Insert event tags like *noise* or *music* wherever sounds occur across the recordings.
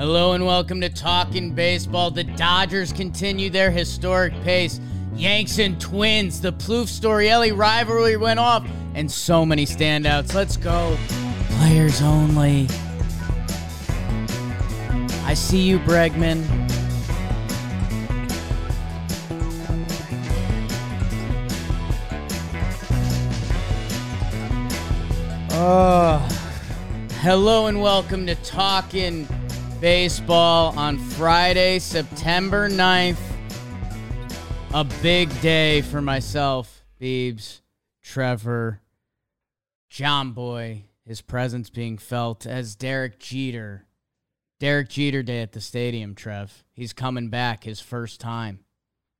Hello and welcome to Talking Baseball. The Dodgers continue their historic pace. Yanks and Twins, the Plouffe Storiale rivalry went off, and so many standouts. Let's go. Players only. I see you, Bregman. Oh, hello and welcome to Talking Baseball on Friday, September 9th. A big day for myself, Beebs, Trevor, Jomboy, his presence being felt as Derek Jeter. Derek Jeter Day at the stadium, Trev. He's coming back his first time.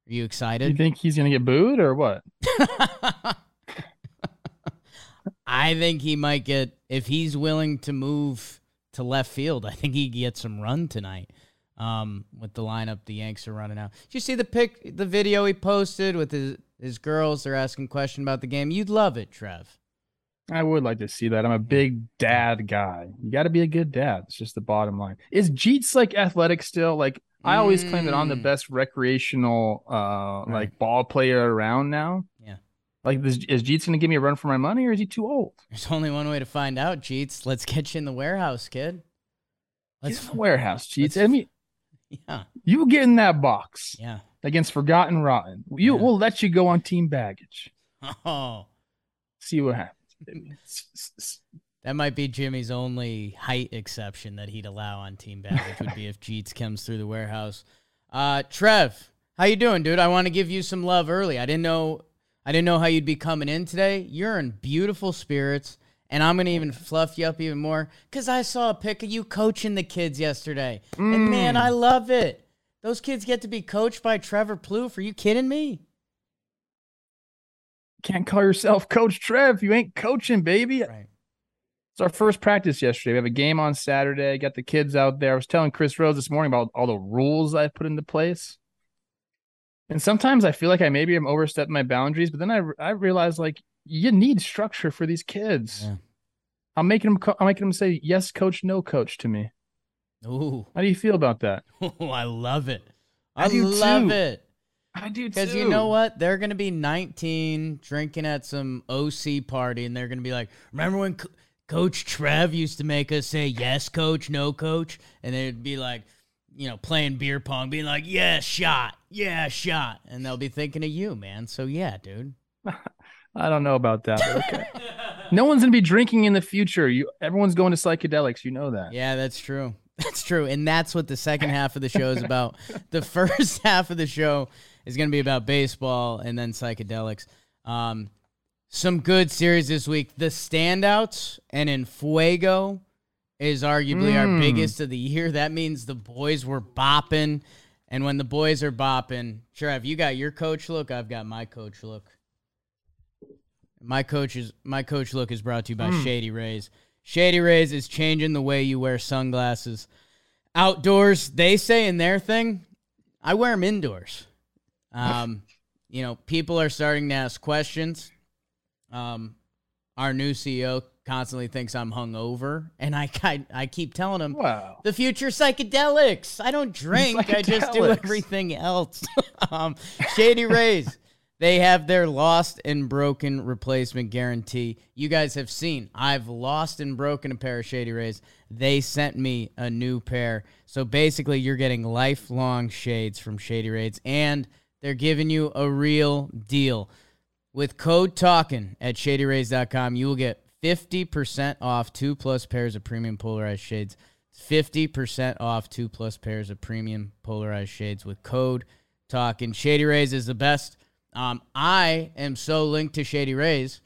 Are you excited? You think he's gonna get booed or what? *laughs* *laughs* I think he might get if he's willing to move to left field. I think he gets some run tonight. Um, with the lineup the Yanks are running out. Did you see the pic, the video he posted with his his girls? They're asking question about the game. You'd love it, Trev. I would like to see that. I'm a big dad guy. You got to be a good dad. It's just the bottom line. Is Jeets like athletic still? Like I always claim that I'm the Mm. best recreational uh Right. like ball player around now. Like is, is Jeets gonna give me a run for my money or is he too old? There's only one way to find out, Jeets. Let's get you in the warehouse, kid. Let's Let's in the warehouse, Jeets. I mean, yeah, you get in that box yeah. against Forgotten Rotten. You Yeah. we'll let you go on team baggage. Oh, See what happens. that might be Jimmy's only height exception that he'd allow on team baggage would be if *laughs* Jeets comes through the warehouse. Uh, Trev, how you doing, dude? I want to give you some love early. I didn't know, I didn't know how you'd be coming in today. You're in beautiful spirits, and I'm gonna even fluff you up even more because I saw a pic of you coaching the kids yesterday, and man, Mm. I love it. Those kids get to be coached by Trevor Plouffe. Are you kidding me? Can't call yourself Coach Trev. You ain't coaching, baby. Right. It's our first practice yesterday. We have a game on Saturday. Got the kids out there. I was telling Chris Rose this morning about all the rules I put into place. And sometimes I feel like I maybe I'm overstepping my boundaries, but then I I realize like you need structure for these kids. Yeah. I'm making them co- I'm making them say yes, coach, no, coach to me. Ooh. How do you feel about that? *laughs* Oh, I love it. I I, do love too. it. I do too. Because you know what? They're going to be 19 drinking at some OC party, and they're going to be like, Remember when Co- Coach Trev used to make us say, Yes, coach, no, coach? And they'd be like, you know, playing beer pong, being like, Yeah, shot. Yeah, shot. And they'll be thinking of you, man. So, yeah, dude. *laughs* I don't know about that. Okay. no one's gonna be drinking in the future. You everyone's going to psychedelics. You know that. Yeah, that's true. *laughs* That's true. And that's what the second half of the show is about. *laughs* the first half of the show is going to be about baseball and then psychedelics. Um, some good series this week. The standouts and in Fuego is arguably our Mm. biggest of the year. That means the boys were bopping. And when the boys are bopping, sure, have you got your coach look? I've got my coach look. My coach is my coach look is brought to you by Mm. Shady Rays. Shady Rays is changing the way you wear sunglasses. Outdoors, they say in their thing, I wear them indoors. Um, you know, people are starting to ask questions. Um, our new CEO constantly thinks I'm hungover, and I I, I keep telling him Wow. the future psychedelics. I don't *laughs* drink. I just do everything else. *laughs* um, Shady Rays. They have their lost and broken replacement guarantee. You guys have seen. I've lost and broken a pair of Shady Rays. They sent me a new pair. So basically, you're getting lifelong shades from Shady Rays, and they're giving you a real deal. With code TALKING at shadyrays.com, you will get 50% off two plus pairs of premium polarized shades. 50% off two plus pairs of premium polarized shades with code TALKING. Shady Rays is the best. Um, I am so linked to Shady Rays.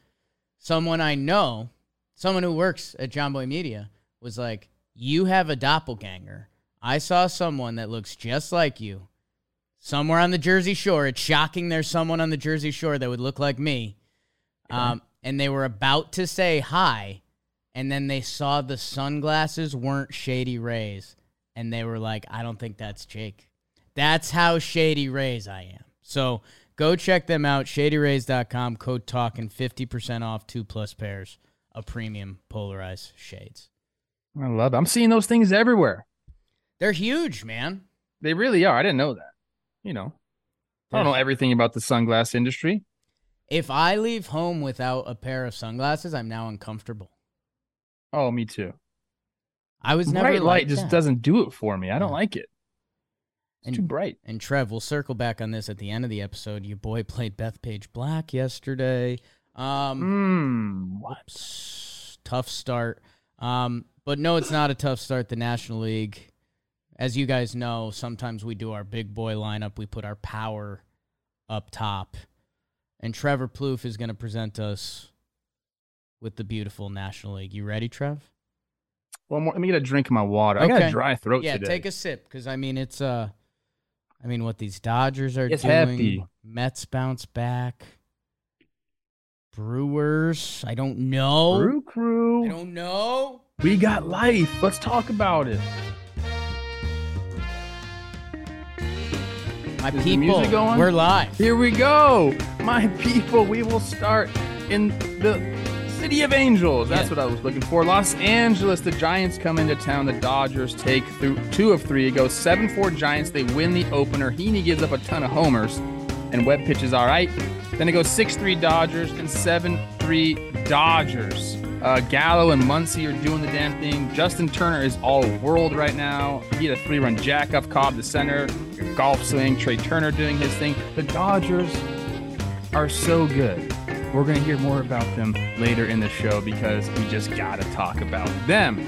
Someone I know, someone who works at Jomboy Media, was like, You have a doppelganger. I saw someone that looks just like you somewhere on the Jersey Shore. It's shocking there's someone on the Jersey Shore that would look like me. Um, and they were about to say hi, and then they saw the sunglasses weren't Shady Rays, and they were like, I don't think that's Jake. That's how Shady Rays I am. So go check them out, shadyrays.com, code TALKING, 50% off two plus pairs of premium polarized shades. I love it. I'm seeing those things everywhere. They're huge, man. They really are. I didn't know that. You know, I don't know everything about the sunglass industry. If I leave home without a pair of sunglasses, I'm now uncomfortable. Oh, me too. I was never bright light just that. doesn't do it for me. I don't Yeah. like it. It's And- too bright. And Trev, we'll circle back on this at the end of the episode. Your boy played Bethpage Black yesterday. Um, Hmm. what? tough start. Um, but no, it's not a tough start. The National League, as you guys know, sometimes we do our big boy lineup. We put our power up top, and Trevor Plouffe is going to present us with the beautiful National League. You ready, Trev? One more. Let me get a drink of my water. I got a dry throat yeah, today. take a sip because I mean it's uh, I mean what these Dodgers are It's doing. Mets bounce back. Brewers, I don't know. Brew crew, I don't know. We got life. Let's talk about it. My Is people, we're live. Here we go. My *laughs* people, we will start in the City of Angels. That's Yeah. what I was looking for. Los Angeles, the Giants come into town. The Dodgers take through two of three. It goes 7 4 Giants. They win the opener. Heaney gives up a ton of homers, and Webb pitches all right. Then it goes 6 3 Dodgers and 7 3 Dodgers. Uh, Gallo and Muncy are doing the damn thing. Justin Turner is all world right now. He had a three run jack off Cobb to center. Golf swing. Trea Turner doing his thing. The Dodgers are so good. We're going to hear more about them later in the show because we just got to talk about them.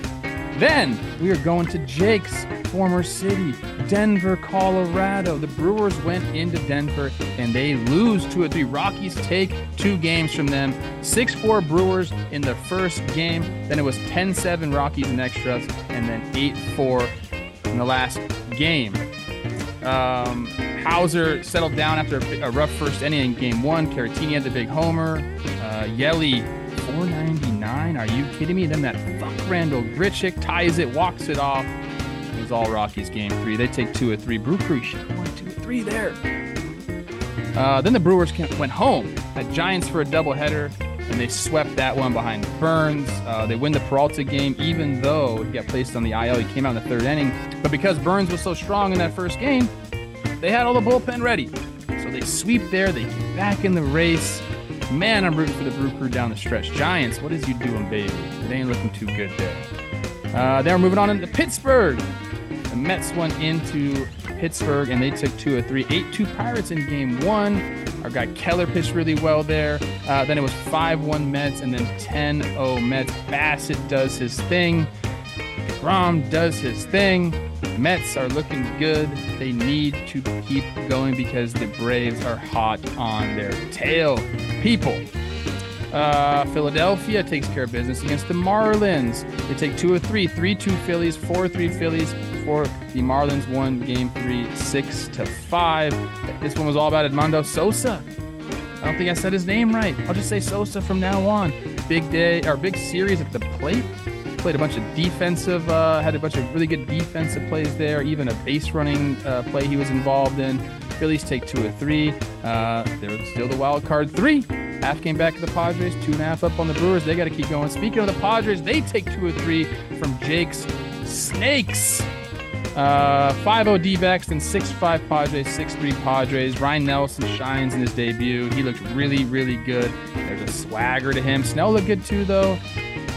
Then we are going to Jake's former city, Denver, Colorado. The Brewers went into Denver and they lose 2 or 3. Rockies take two games from them. 6 4 Brewers in the first game. Then it was 10 7 Rockies in extras. And then 8 4 in the last game. Um, Houser settled down after a, a rough first inning in game one. Caratini had the big homer. Uh, Yelly, 499. Are you kidding me? Then that Randal Grichuk ties it, walks it off. It was all Rockies game three. They take two or three. Brew Crew have won two three there. Uh, then the Brewers went home at Giants for a doubleheader, and they swept that one behind Burnes. Uh, they win the Peralta game, even though he got placed on the IL. He came out in the third inning, but because Burnes was so strong in that first game, they had all the bullpen ready. So they sweep there. They get back in the race. Man, I'm rooting for the Brew Crew down the stretch. Giants, what is you doing, baby? It ain't looking too good there. Uh, then we're moving on into Pittsburgh. The Mets went into Pittsburgh and they took two or three. 8 2 Pirates in game one. Our guy Keller pitched really well there. Uh, then it was 5 1 Mets and then 10 0 Mets. Bassitt does his thing. Rom does his thing. Mets are looking good. They need to keep going because the Braves are hot on their tail. People. Uh, Philadelphia takes care of business against the Marlins. They take two or three, three two Phillies, four three Phillies. For the Marlins won game three, six to five. This one was all about Edmundo Sosa. I don't think I said his name right. I'll just say Sosa from now on. Big day or big series at the plate. Played a bunch of defensive, uh, had a bunch of really good defensive plays there. Even a base running uh, play he was involved in. Phillies take two or three. Uh, they're still the wild card three. Half game back to the Padres, two and a half up on the Brewers. They got to keep going. Speaking of the Padres, they take two or three from Jake's Snakes. Uh, 5-0 D-backs, then 6-5 Padres, 6-3 Padres. Ryne Nelson shines in his debut. He looked really, really good. There's a swagger to him. Snell looked good too, though.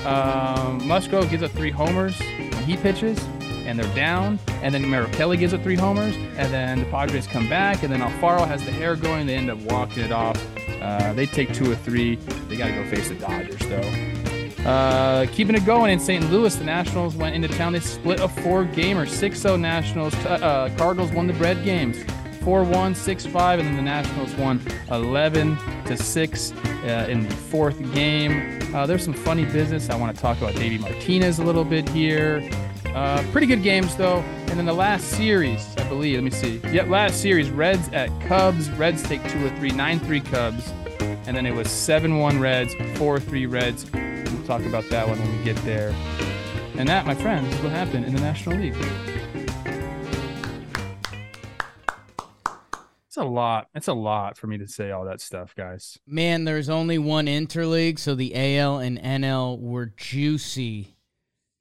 Um, Musgrove gives up three homers when he pitches, and they're down. And then Merrill Kelly gives up three homers, and then the Padres come back, and then Alfaro has the hair going. They end up walking it off. Uh, they take two or three. They got to go face the Dodgers, though. Uh, keeping it going in St. Louis, the Nationals went into town. They split a four gamer, 6 0 Nationals. Uh, Cardinals won the bread games 4 1, 6 5, and then the Nationals won 11 to 6 uh, in the fourth game. Uh, there's some funny business. I want to talk about Davey Martinez a little bit here. Uh, pretty good games, though. And then the last series, I believe, let me see. Yep, last series, Reds at Cubs. Reds take two or three, 9 3 Cubs. And then it was 7 1 Reds, 4 3 Reds. We'll talk about that one when we get there. And that, my friends, is what happened in the National League. A lot. It's a lot for me to say all that stuff, guys. Man, there's only one interleague, so the AL and NL were juicy.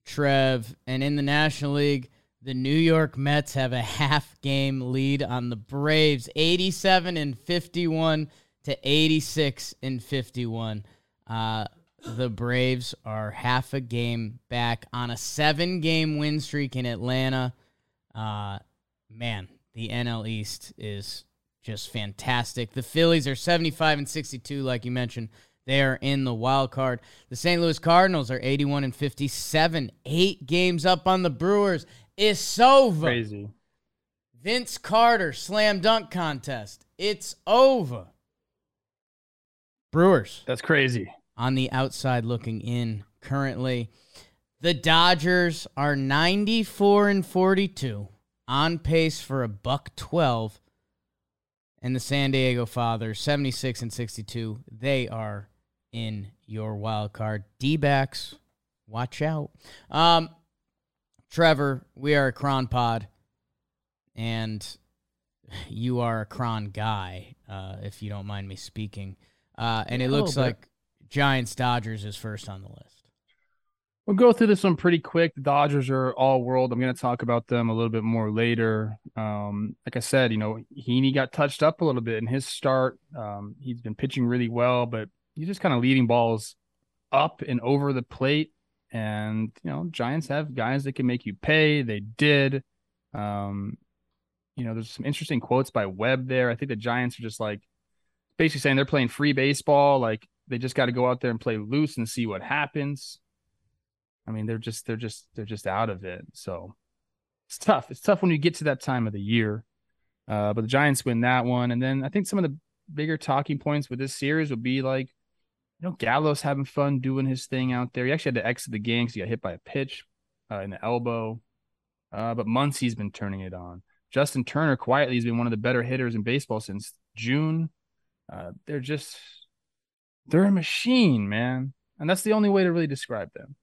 Trev, and in the National League, the New York Mets have a half game lead on the Braves, 87 and 51 to 86 and 51. Uh, the Braves are half a game back on a seven game win streak in Atlanta. Uh, man, the NL East is just fantastic. The Phillies are 75 and 62, like you mentioned. They are in the wild card. The St. Louis Cardinals are 81 and 57, eight games up on the Brewers. It's over. Crazy. Vince Carter slam dunk contest. It's over. Brewers. That's crazy. On the outside looking in currently. The Dodgers are 94 and 42, on pace for a buck 12. And the San Diego Fathers 76 and 62. They are in your wild card. D backs, watch out. Um, Trevor, we are a Cron pod, and you are a Cron guy, uh, if you don't mind me speaking. Uh, and it looks like Giants Dodgers is first on the list. We'll go through this one pretty quick. The Dodgers are all world. I'm going to talk about them a little bit more later. Um, like I said, you know, Heaney got touched up a little bit in his start. Um, he's been pitching really well, but he's just kind of leading balls up and over the plate. And, you know, Giants have guys that can make you pay. They did. Um, you know, there's some interesting quotes by Webb there. I think the Giants are just like basically saying they're playing free baseball. Like they just got to go out there and play loose and see what happens. I mean, they're just they're just they're just out of it. So it's tough. It's tough when you get to that time of the year. Uh, but the Giants win that one, and then I think some of the bigger talking points with this series would be like, you know, Gallo's having fun doing his thing out there. He actually had to exit the game because he got hit by a pitch uh, in the elbow. Uh, but Muncy's been turning it on. Justin Turner quietly has been one of the better hitters in baseball since June. Uh, they're just they're a machine, man, and that's the only way to really describe them.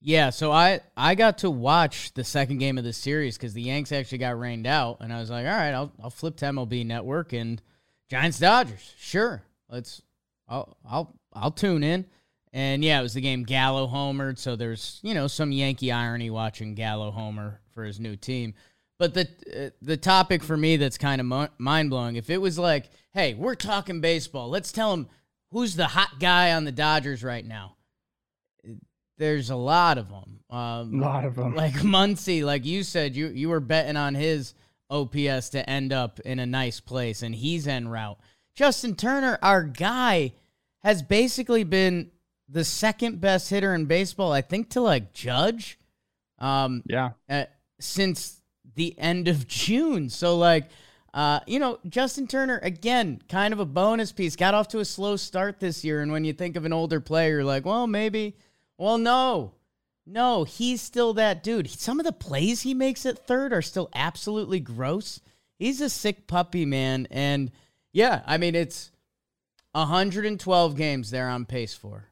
Yeah, so I I got to watch the second game of the series because the Yanks actually got rained out, and I was like, all right, I'll I'll flip to MLB Network and Giants Dodgers. Sure, let's I'll I'll I'll tune in. And yeah, it was the game Gallo homered, so there's you know some Yankee irony watching Gallo homer for his new team. But the uh, the topic for me that's kind of mind blowing. If it was like, hey, we're talking baseball, let's tell them who's the hot guy on the Dodgers right now there's a lot of them. Um, a lot of them. Like Muncy, like you said, you you were betting on his OPS to end up in a nice place, and he's en route. Justin Turner, our guy, has basically been the second best hitter in baseball, I think, to like Judge. Um, yeah. Uh, since the end of *laughs* June, so like. Uh, you know, Justin Turner, again, kind of a bonus piece. Got off to a slow start this year. And when you think of an older player, you're like, well, maybe well, no. No, he's still that dude. Some of the plays he makes at third are still absolutely gross. He's a sick puppy, man. And yeah, I mean, it's 112 games they're on pace for,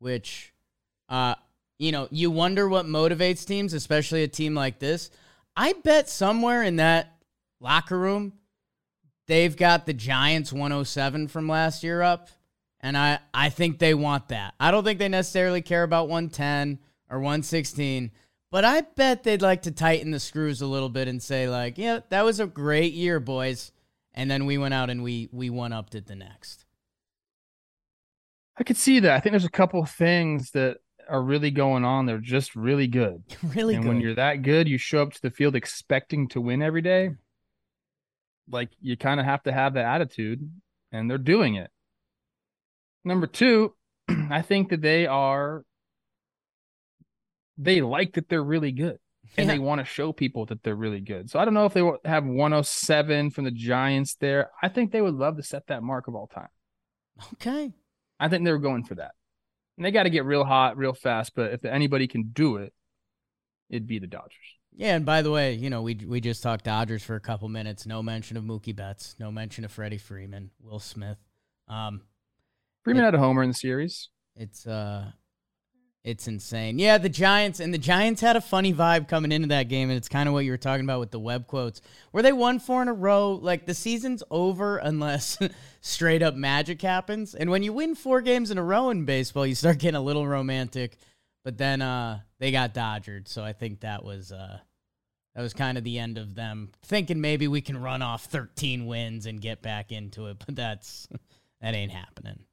which, uh, you know, you wonder what motivates teams, especially a team like this. I bet somewhere in that locker room, they've got the Giants 107 from last year up and I, I think they want that. I don't think they necessarily care about 110 or 116, but I bet they'd like to tighten the screws a little bit and say, like, yeah, that was a great year, boys. And then we went out and we we one upped it the next. I could see that. I think there's a couple of things that are really going on. They're just really good. *laughs* really and good. when you're that good, you show up to the field expecting to win every day. Like you kind of have to have that attitude, and they're doing it. Number two, *clears throat* I think that they are they like that they're really good and yeah. they want to show people that they're really good. So I don't know if they will have 107 from the Giants there. I think they would love to set that mark of all time. Okay. I think they were going for that. And they got to get real hot real fast, but if anybody can do it, it'd be the Dodgers. Yeah, and by the way, you know, we we just talked Dodgers for a couple minutes. No mention of Mookie Betts, no mention of Freddie Freeman, Will Smith. Um, Freeman it, had a homer in the series. It's uh it's insane. Yeah, the Giants and the Giants had a funny vibe coming into that game, and it's kind of what you were talking about with the web quotes. Where they won four in a row, like the season's over unless *laughs* straight up magic happens. And when you win four games in a row in baseball, you start getting a little romantic. but then uh, they got dodgered. So I think that was uh, that was kind of the end of them thinking maybe we can run off 13 wins and get back into it. But that's *laughs* that ain't happening.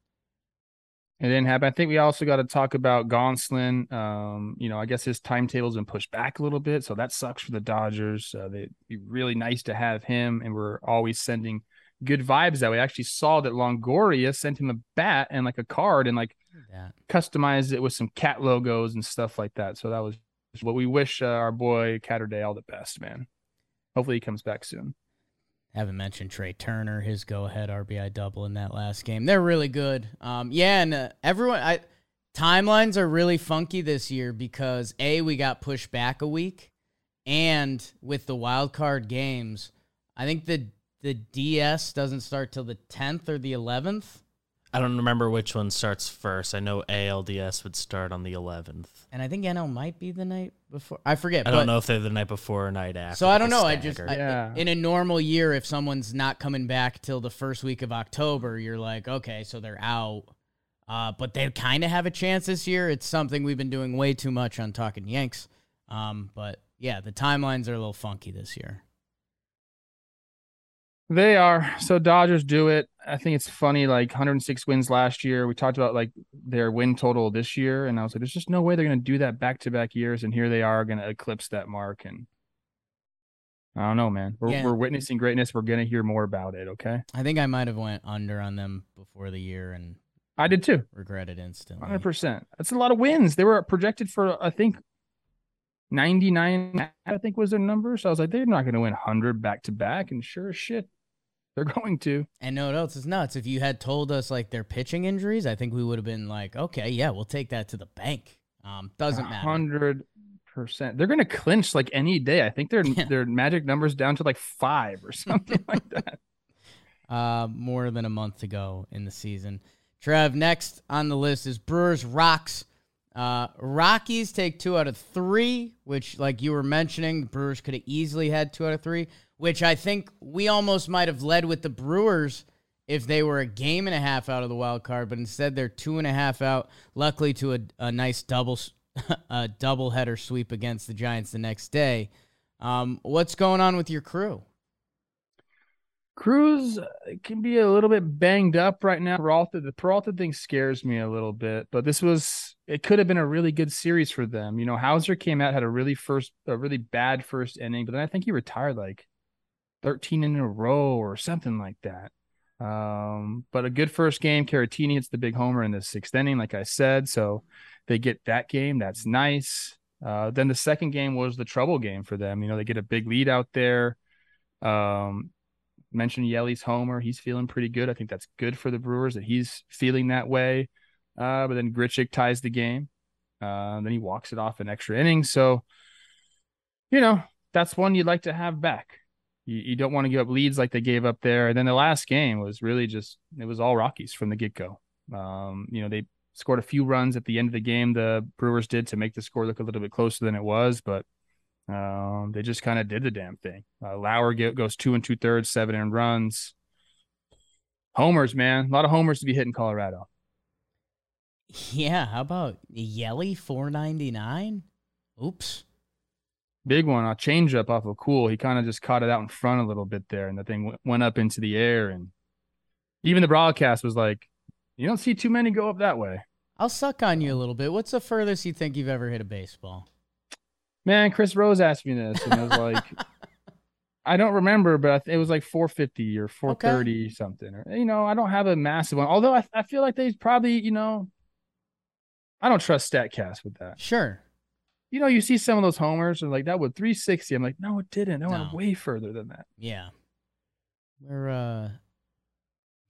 It didn't happen. I think we also got to talk about Gonsolin. Um, you know, I guess his timetable's been pushed back a little bit, so that sucks for the Dodgers. Uh, they'd be really nice to have him, and we're always sending good vibes that way. I actually saw that Longoria sent him a bat and like a card and like yeah. customized it with some cat logos and stuff like that. So that was what we wish uh, our boy Catterday all the best, man. Hopefully he comes back soon. Haven't mentioned Trea Turner, his go-ahead RBI double in that last game. They're really good. Um, yeah, and uh, everyone, I timelines are really funky this year because a we got pushed back a week, and with the wild card games, I think the the DS doesn't start till the tenth or the eleventh. I don't remember which one starts first. I know ALDS would start on the 11th. And I think NL might be the night before. I forget. I don't know if they're the night before or night after. So I don't know. I just I, yeah. in a normal year, if someone's not coming back till the first week of October, you're like, okay, so they're out. Uh, but they kind of have a chance this year. It's something we've been doing way too much on talking Yanks. Um, but yeah, the timelines are a little funky this year. They are. So Dodgers do it. I think it's funny, like 106 wins last year. We talked about like their win total this year, and I was like, there's just no way they're gonna do that back to back years. And here they are gonna eclipse that mark. And I don't know, man. We're yeah. we're witnessing greatness. We're gonna hear more about it. Okay. I think I might have went under on them before the year and I did too. Regretted instantly. 100%. That's a lot of wins. They were projected for I think 99 I think was their number. So I was like, they're not going to win 100 back to back. And sure as shit, they're going to. And no, one else is nuts. If you had told us like their pitching injuries, I think we would have been like, okay, yeah, we'll take that to the bank. Um, doesn't matter. Hundred percent. They're going to clinch like any day. I think their *laughs* yeah. their magic numbers down to like five or *laughs* something like *laughs* that. Uh, more than a month ago in the season. Trev, next on the list is Brewers Rocks. Uh, Rockies take two out of three, which, like you were mentioning, the Brewers could have easily had two out of three which I think we almost might have led with the Brewers if they were a game and a half out of the wild card, but instead they're two and a half out. Luckily, to a, a nice double *laughs* a double header sweep against the Giants the next day. Um, what's going on with your crew? Cruz can be a little bit banged up right now. Peralta, the Peralta thing scares me a little bit, but this was it could have been a really good series for them. You know, Houser came out had a really first a really bad first inning, but then I think he retired like 13 in a row or something like that. Um, but a good first game. Caratini hits the big homer in the sixth inning, like I said. So they get that game. That's nice. Uh, then the second game was the trouble game for them. You know, they get a big lead out there. Um, mentioned Yeli's homer. He's feeling pretty good. I think that's good for the Brewers that he's feeling that way. Uh, but then Grichuk ties the game. Uh, then he walks it off an extra inning. So, you know, that's one you'd like to have back you, you don't want to give up leads like they gave up there. And then the last game was really just it was all Rockies from the get go. Um, you know, they scored a few runs at the end of the game. The Brewers did to make the score look a little bit closer than it was, but um, they just kind of did the damn thing. Uh, Lauer get, goes two and two thirds, seven and runs. Homers, man, a lot of homers to be hit in Colorado. Yeah, how about Yelly four ninety nine? Oops big one, a changeup off of Kuhl. He kind of just caught it out in front a little bit there, and the thing w- went up into the air. And even the broadcast was like, "You don't see too many go up that way." I'll suck on you a little bit. What's the furthest you think you've ever hit a baseball? Man, Chris Rose asked me this, and I was like, *laughs* I don't remember, but it was like 450 or 430 okay. something. Or, you know, I don't have a massive one. Although I, I feel like they probably, you know, I don't trust Statcast with that. Sure you know, you see some of those homers and like that would 360. I'm like, no, it didn't. That no. went way further than that. Yeah. We're uh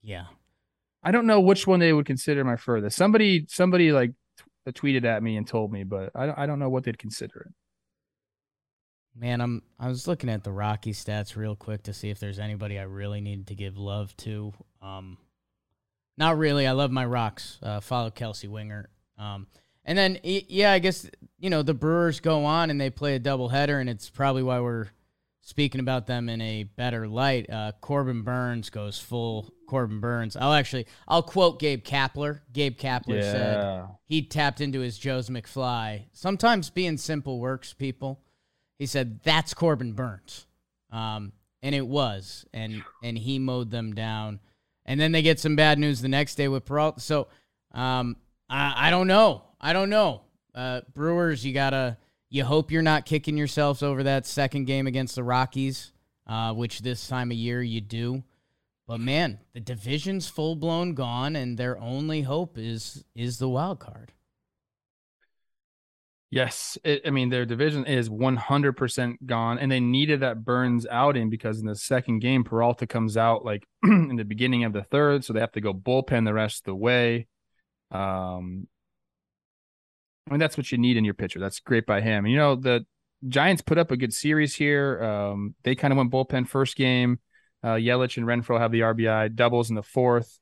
yeah. I don't know which one they would consider my furthest. Somebody somebody like t- tweeted at me and told me, but I don't I don't know what they'd consider it. Man, I'm I was looking at the Rocky stats real quick to see if there's anybody I really needed to give love to. Um not really. I love my rocks. Uh follow Kelsey Wingert. Um and then, yeah, I guess, you know, the Brewers go on and they play a doubleheader, and it's probably why we're speaking about them in a better light. Uh, Corbin Burnes goes full Corbin Burnes. I'll actually I'll quote Gabe Kapler. Gabe Kapler said he tapped into his Joe's McFly. Sometimes being simple works, people. He said that's Corbin Burnes, um, and it was, and and he mowed them down. And then they get some bad news the next day with Peralta. So um, I, I don't know. I don't know. Uh, Brewers, you gotta. You hope you're not kicking yourselves over that second game against the Rockies, uh, which this time of year you do. But man, the division's full blown gone, and their only hope is is the wild card. Yes, it, I mean their division is 100% gone, and they needed that Burnes outing because in the second game, Peralta comes out like *clears throat* in the beginning of the third, so they have to go bullpen the rest of the way. Um, I mean that's what you need in your pitcher. That's great by him. And, you know the Giants put up a good series here. Um, they kind of went bullpen first game. Uh, Yelich and Renfro have the RBI doubles in the fourth.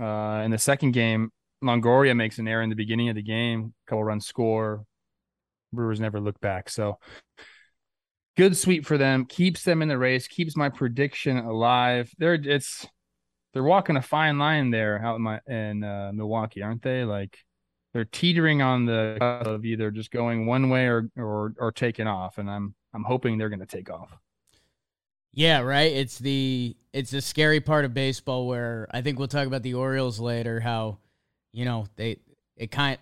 Uh, in the second game, Longoria makes an error in the beginning of the game, couple runs score. Brewers never look back. So good sweep for them. Keeps them in the race. Keeps my prediction alive. They're it's they're walking a fine line there out in my in uh, Milwaukee, aren't they? Like they're teetering on the of either just going one way or or or taking off, and I'm I'm hoping they're going to take off. Yeah, right. It's the it's the scary part of baseball where I think we'll talk about the Orioles later. How you know they it kind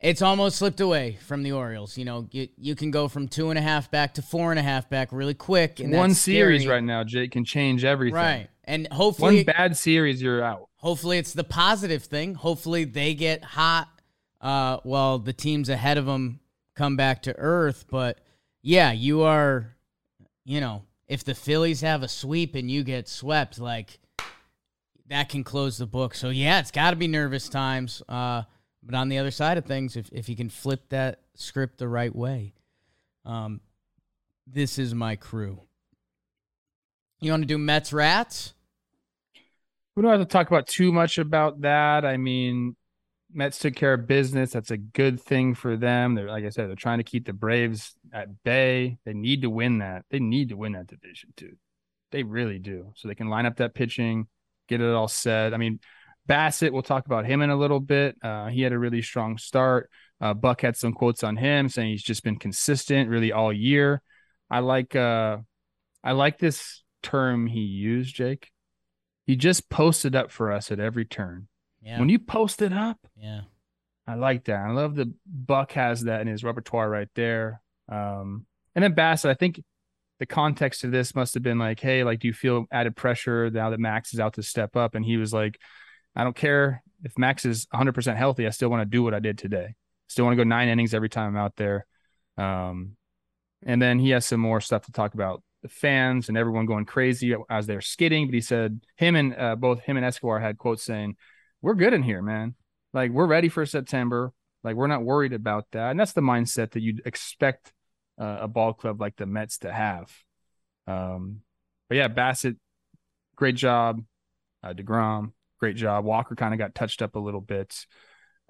it's almost slipped away from the Orioles. You know, you you can go from two and a half back to four and a half back really quick. And One series right now, Jake, can change everything. right? And hopefully, One bad series, you're out. hopefully it's the positive thing. Hopefully they get hot uh, while the teams ahead of them come back to earth. But yeah, you are, you know, if the Phillies have a sweep and you get swept, like that can close the book. So yeah, it's got to be nervous times. Uh, but on the other side of things, if if you can flip that script the right way, um, this is my crew. You want to do Mets Rats? We don't have to talk about too much about that. I mean, Mets took care of business. That's a good thing for them. They're like I said, they're trying to keep the Braves at bay. They need to win that. They need to win that division too. They really do. So they can line up that pitching, get it all set. I mean, Bassitt, we'll talk about him in a little bit. Uh, he had a really strong start. Uh, Buck had some quotes on him saying he's just been consistent really all year. I like uh I like this term he used, Jake. He just posted up for us at every turn. Yeah. When you post it up, yeah. I like that. I love the Buck has that in his repertoire right there. Um, and then Bassitt, I think the context of this must have been like, hey, like, do you feel added pressure now that Max is out to step up? And he was like, I don't care if Max is 100% healthy. I still want to do what I did today. Still want to go nine innings every time I'm out there. Um, and then he has some more stuff to talk about the fans and everyone going crazy as they're skidding. But he said him and uh, both him and Escobar had quotes saying, "We're good in here, man. Like we're ready for September. Like we're not worried about that." And that's the mindset that you'd expect uh, a ball club like the Mets to have. Um, but yeah, Bassitt, great job. Uh, Degrom, great job. Walker kind of got touched up a little bit.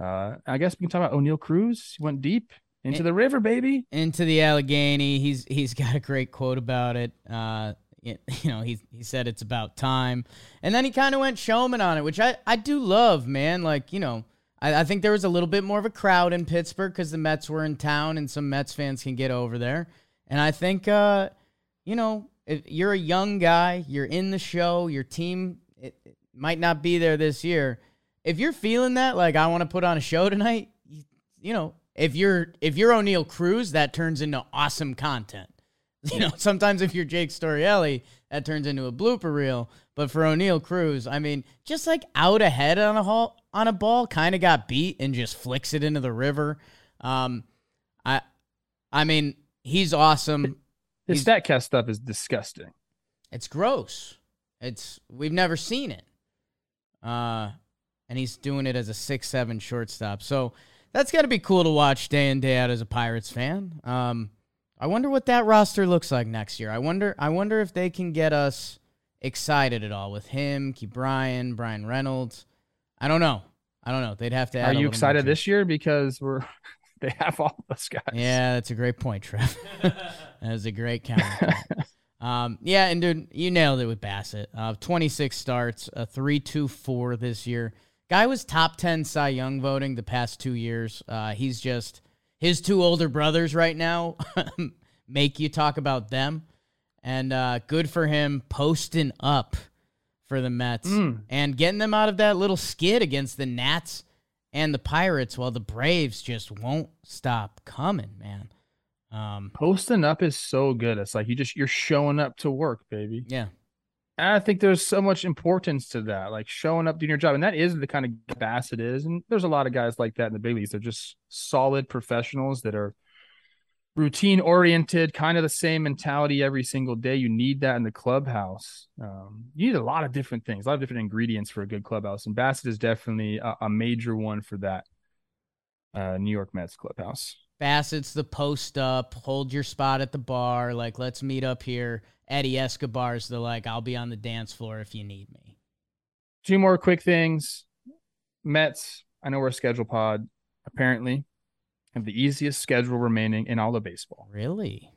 Uh, I guess we can talk about Oneil Cruz. He went deep into the river, baby. into the Allegheny. He's he's got a great quote about it. Uh, it- *laughs* you know, he he said it's about time, and then he kind of went showman on it, which I I do love, man. Like you know, I, I think there was a little bit more of a crowd in Pittsburgh because the Mets were in town, and some Mets fans can get over there. And I think, uh, you know, if you're a young guy, you're in the show, your team it, it might not be there this year. If you're feeling that, like I want to put on a show tonight, you, you know, if you're if you're Oneil Cruz, that turns into awesome content. *laughs* You know, sometimes if you're Jake Storiale, that turns into a blooper reel. But for Oneil Cruz, I mean, just like out ahead on a hall, on a ball, kind of got beat and just flicks it into the river. Um, I, I mean, he's awesome. His Statcast stuff is disgusting. It's gross. It's we've never seen it. Uh, and he's doing it as a six seven shortstop. So that's got to be cool to watch day in day out as a Pirates fan. Um, I wonder what that roster looks like next year. I wonder. I wonder if they can get us excited at all with him, Ke'Bryan, Brian Reynolds. I don't know. I don't know. They'd have to. Add Are you excited this year because we're *laughs* they have all those guys? Yeah, that's a great point, Trev. *laughs* that was a great counter. *laughs* Um, yeah, and dude, you nailed it with Bassitt. Uh, 26 starts, a 3.24 this year. Guy was top 10 Cy Young voting the past two years. Uh, he's just his two older brothers right now *laughs* make you talk about them, and uh, good for him posting up for the Mets Mm. and getting them out of that little skid against the Nats and the Pirates, while the Braves just won't stop coming, man. Um, Posting up is so good. It's like you just you're showing up to work, baby. yeah, I think there's so much importance to that, like showing up doing your job, and that is the kind of Bassitt is. And there's a lot of guys like that in the big leagues. They're just solid professionals that are routine oriented, kind of the same mentality every single day. You need that in the clubhouse. Um, you need a lot of different things, a lot of different ingredients for a good clubhouse, and Bassitt is definitely a, a major one for that. Uh, New York Mets clubhouse. Bassitt's the post up, hold your spot at the bar, like let's meet up here. Eddie Escobar's the like, I'll be on the dance floor if you need me. Two more quick things. Mets, I know we're a schedule pod, apparently, have the easiest schedule remaining in all of baseball. Really?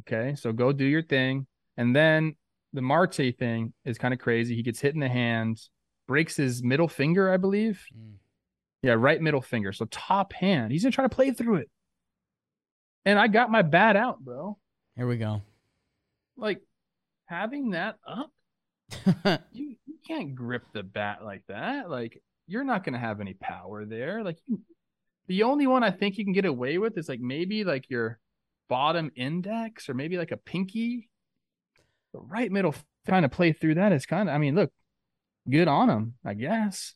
Okay. So go do your thing. And then the Marte thing is kind of crazy. He gets hit in the hand, breaks his middle finger, I believe. Mm. Yeah, right middle finger. So top hand. He's gonna try to play through it. And I got my bat out, bro. Here we go. Like having that up, *laughs* you, you can't grip the bat like that. Like you're not gonna have any power there. Like you, the only one I think you can get away with is like maybe like your bottom index or maybe like a pinky. The right middle trying to play through that is kind of. I mean, look, good on him, I guess.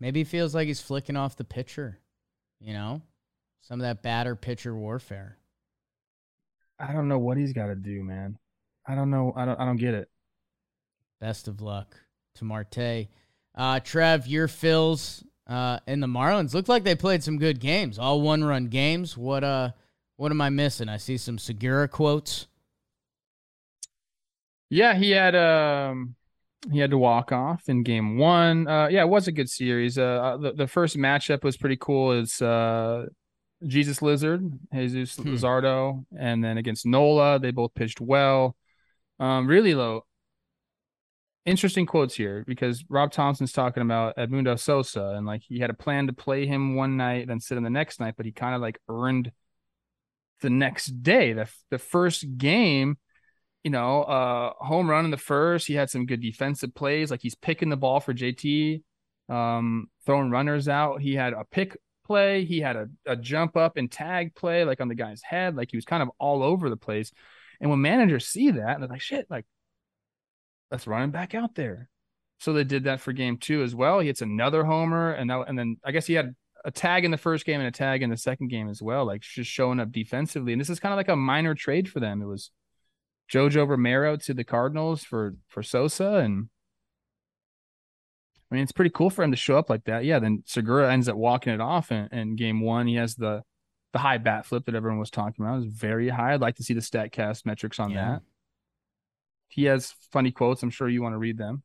Maybe he feels like he's flicking off the pitcher, you know? Some of that batter pitcher warfare. I don't know what he's got to do, man. I don't know. I don't. I don't get it. Best of luck to Marte. Uh, Trev, your Phils uh, and the Marlins looked like they played some good games, all one run games. What uh, what am I missing? I see some Segura quotes. Yeah, he had um he had to walk off in game one. Uh yeah, it was a good series. Uh the, the first matchup was pretty cool. It's uh Jesus Lizard, Jesus Hmm. Luzardo, and then against Nola, they both pitched well. Um really low. Interesting quotes here because Rob Thomson's talking about Edmundo Sosa and like he had a plan to play him one night, then sit him the next night, but he kind of like earned the next day. The the first game you know, uh, home run in the first. He had some good defensive plays, like he's picking the ball for JT, um, throwing runners out. He had a pick play. He had a, a jump up and tag play, like on the guy's head. Like he was kind of all over the place. And when managers see that, they're like, shit, like, let's run him back out there. So they did that for game two as well. He hits another homer, and that, and then I guess he had a tag in the first game and a tag in the second game as well, like just showing up defensively. And this is kind of like a minor trade for them. It was Jojo Romero to the Cardinals for for Sosa, and I mean it's pretty cool for him to show up like that. Yeah, then Segura ends up walking it off in, in game one. He has the the high bat flip that everyone was talking about. It was very high. I'd like to see the Statcast metrics on Yeah. that. He has funny quotes. I'm sure you want to read them.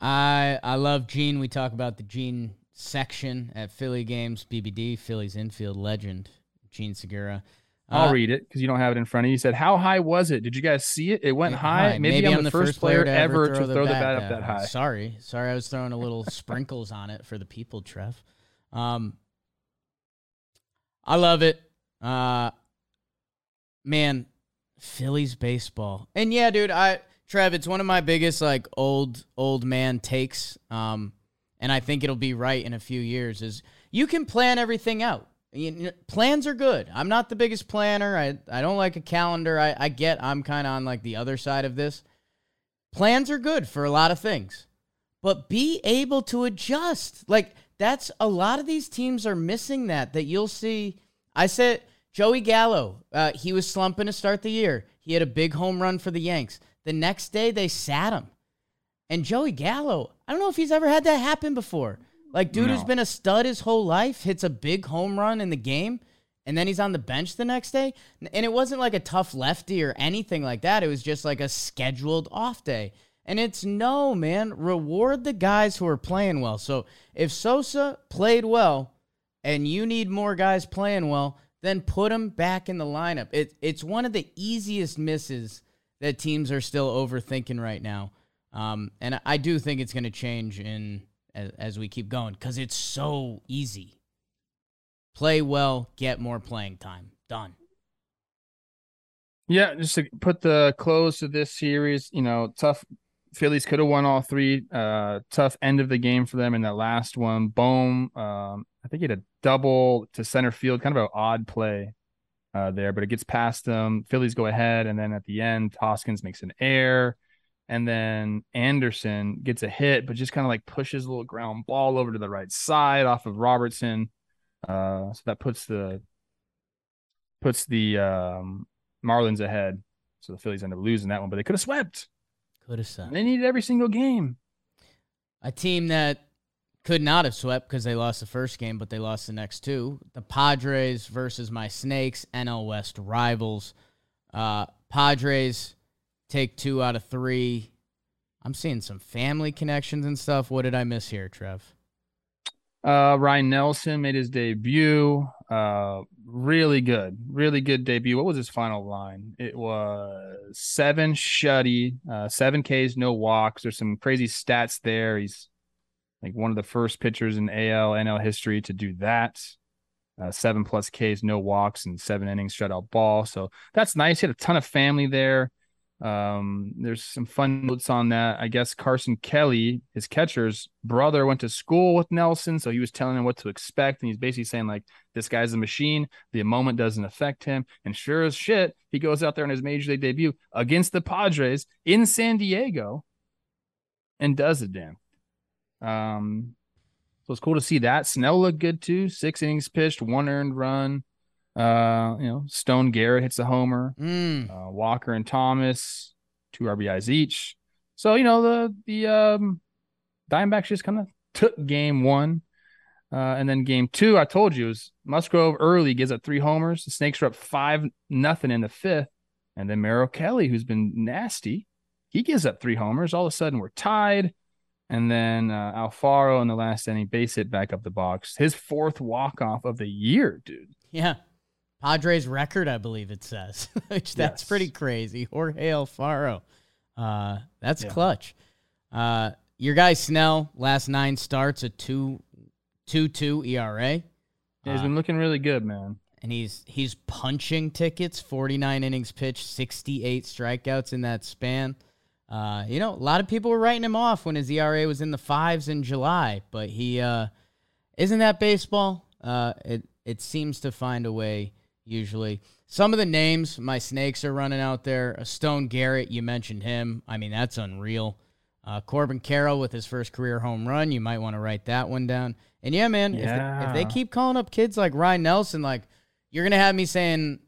I I love Jean. We talk about the Jean section at Philly games. BBD, Philly's infield legend, Jean Segura. I'll Uh, read it because you don't have it in front of you. He said, "How high was it? Did you guys see it? It went Yeah, high. Maybe, I'm, the first, player, to ever to throw the bat, up that high." Sorry, sorry, I was throwing a little sprinkles on it for the people, Trev. Um, I love it. Uh, man, Phillies baseball, and yeah, dude, I Trev, it's one of my biggest like old old man takes. Um, and I think it'll be right in a few years. Is you can plan everything out. You kn- plans are good. I'm not the biggest planner. I, I don't like a calendar. I, I get I'm kind of on like the other side of this. Plans are good for a lot of things, but be able to adjust. Like that's a lot of these teams are missing that. That you'll see. I said Joey Gallo. Uh, he was slumping to start the year. He had a big home run for the Yanks. The next day they sat him. And Joey Gallo, I don't know if he's ever had that happen before. Like, dude who's been a stud his whole life hits a big home run in the game, and then he's on the bench the next day. And it wasn't like a tough lefty or anything like that. It was just like a scheduled off day. And it's no, man, reward the guys who are playing well. So if Sosa played well and you need more guys playing well, then put him back in the lineup. It, it's one of the easiest misses that teams are still overthinking right now. Um, and I do think it's going to change in as, as we keep going because it's so easy. Play well, get more playing time. Done. Yeah, just to put the close to this series, you know, tough. Phillies could have won all three. Uh, tough end of the game for them in that last one. Bohm, um, I think he had a double to center field, kind of an odd play uh, there, but it gets past them. Phillies go ahead, and then at the end, Hoskins makes an error, and then Anderson gets a hit, but just kind of like pushes a little ground ball over to the right side off of Robertson. Uh, so that puts the puts the um, Marlins ahead. So the Phillies end up losing that one, but they could have swept. Could have swept. They needed every single game. A team that could not have swept because they lost the first game, but they lost the next two. The Padres versus my Snakes, NL West rivals. Uh, Padres take two out of three. I'm seeing some family connections and stuff. What did I miss here, Trev? Uh, Ryne Nelson made his debut. Uh, really good, really good debut. What was his final line? It was seven shutty, uh, seven Ks, no walks. There's some crazy stats there. He's like one of the first pitchers in AL NL history to do that. Uh, seven plus Ks, no walks, and seven innings shutout ball. So that's nice. He had a ton of family there. Um, there's some fun notes on that. I guess Carson Kelly, his catcher's brother, went to school with Nelson, so he was telling him what to expect, and he's basically saying like, "This guy's a machine. The moment doesn't affect him." And sure as shit, he goes out there in his major league debut against the Padres in San Diego, and does it, damn. Um, so it's cool to see that. Snell looked good too. Six innings pitched, one earned run. Uh, you know, Stone Garrett hits a homer. Mm. Uh, Walker and Thomas, two RBIs each. So you know the the um, Diamondbacks just kind of took game one, uh, and then game two. I told you it was Musgrove early gives up three homers. The Snakes are up five nothing in the fifth, and then Merrill Kelly, who's been nasty, he gives up three homers. All of a sudden we're tied. And then uh, Alfaro in the last inning, base hit back up the box. His fourth walk off of the year, dude. Yeah. Padres record, I believe it says, *laughs* which that's Yes. pretty crazy. Jorge Alfaro. Uh, that's Yeah. clutch. Uh, your guy Snell, last nine starts, a 2 2 2 ERA. Yeah, he's Uh, been looking really good, man. and he's he's punching tickets 49 innings pitched 68 strikeouts in that span uh, you know a lot of people were writing him off when his era was in the fives in july but he uh, isn't that baseball uh, it, it seems to find a way usually. Some of the names my snakes are running out there. Uh, stone garrett you mentioned him. I mean that's unreal. Uh, corbin carroll with his first career home run you might want to write that one down. And yeah man if, they, if they keep calling up kids like Ryne Nelson like you're gonna have me saying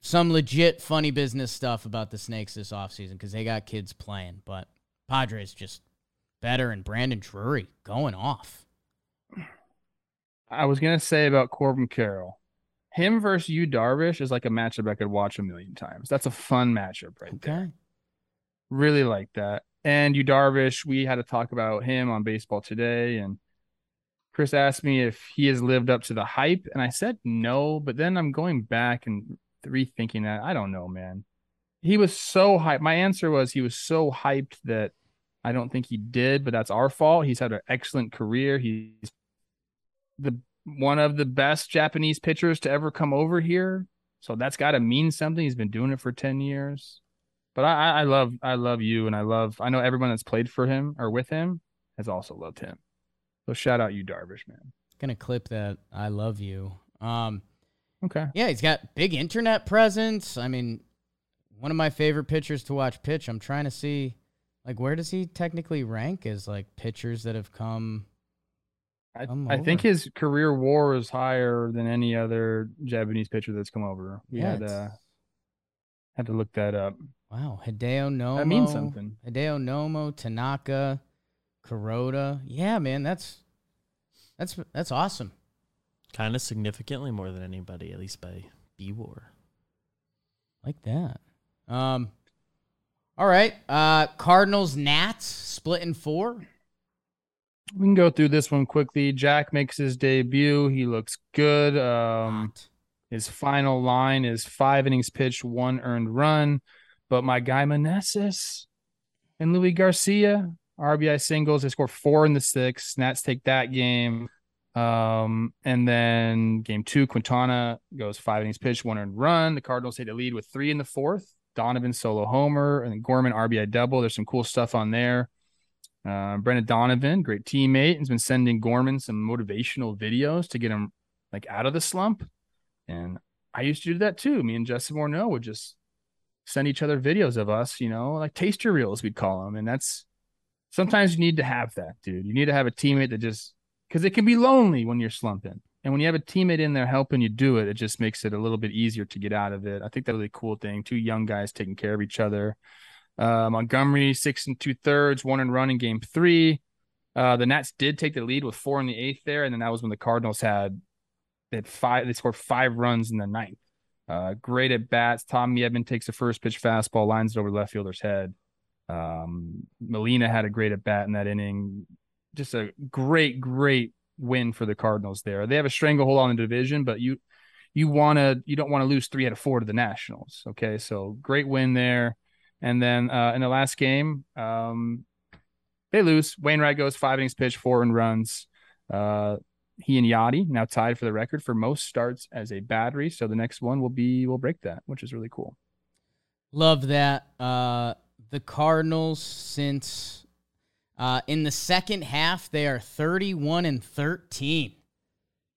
some legit funny business stuff about the Snakes this offseason because they got kids playing, but Padres just better and Brandon Drury going off. I was gonna say about Corbin Carroll, him versus Yu Darvish is like a matchup I could watch a million times. That's a fun matchup right there. Okay. Really like that. And Yu Darvish, we had to talk about him on Baseball Today, and Chris asked me if he has lived up to the hype, and I said no. But then I'm going back and rethinking that. I don't know, man. He was so hyped. My answer was he was so hyped that I don't think he did, but that's our fault. He's had an excellent career. He's the one of the best Japanese pitchers to ever come over here. So that's got to mean something. He's been doing it for 10 years. But I, I I love I love you and I love I know everyone that's played for him or with him has also loved him. So shout out Yu Darvish, man. Gonna clip that. I love you. Um, Okay. yeah, he's got big internet presence. I mean, one of my favorite pitchers to watch pitch. I'm trying to see, like, where does he technically rank as like pitchers that have come? I, I think his career war is higher than any other Japanese pitcher that's come over. We Yeah, had it's- uh, had to look that up. Wow, Hideo Nomo. That means something. Hideo Nomo, Tanaka, Kuroda. Yeah, man, that's that's that's awesome. Kind of significantly more than anybody, at least by B War. Like that. Um all right. Uh Cardinals Nats split in four. We can go through this one quickly. Jack makes his debut. He looks good. Um, his final line is five innings pitched, one earned run. But my guy Meneses and Luis Garcia, RBI singles. They score four in the six. Nats take that game. Um, and then game two, Quintana goes five innings pitched, one earned run. The Cardinals take the lead with three in the fourth. Donovan solo homer and then Gorman RBI double. There's some cool stuff on there. Uh, Donovan, great teammate, has been sending Gorman some motivational videos to get him like out of the slump. And I used to do that too. Me and Justin Morneau would just send each other videos of us, you know, like taster reels, we'd call them. And that's sometimes you need to have that, dude. You need to have a teammate that just because it can be lonely when you're slumping. And when you have a teammate in there helping you do it, it just makes it a little bit easier to get out of it. I think that's a really cool thing. Two young guys taking care of each other. Uh, Montgomery, six and two thirds, one and run in game three. Uh, the Nats did take the lead with four in the eighth there, and then that was when the Cardinals had they had five. They scored five runs in the ninth. Uh, great at bats. Tommy Edman takes the first pitch fastball, lines it over left fielder's head. Um, Molina had a great at bat in that inning. Just a great, great win for the Cardinals there. They have a stranglehold on the division, but you you want to you don't want to lose three out of four to the Nationals. Okay, so great win there. And then uh, in the last game, um, they lose. Wainwright goes five innings pitch, four and runs. Uh, he and Yadi now tied for the record for most starts as a battery. So the next one will be will break that, which is really cool. Love that. Uh, the Cardinals since uh, in the second half they are 31 and 13.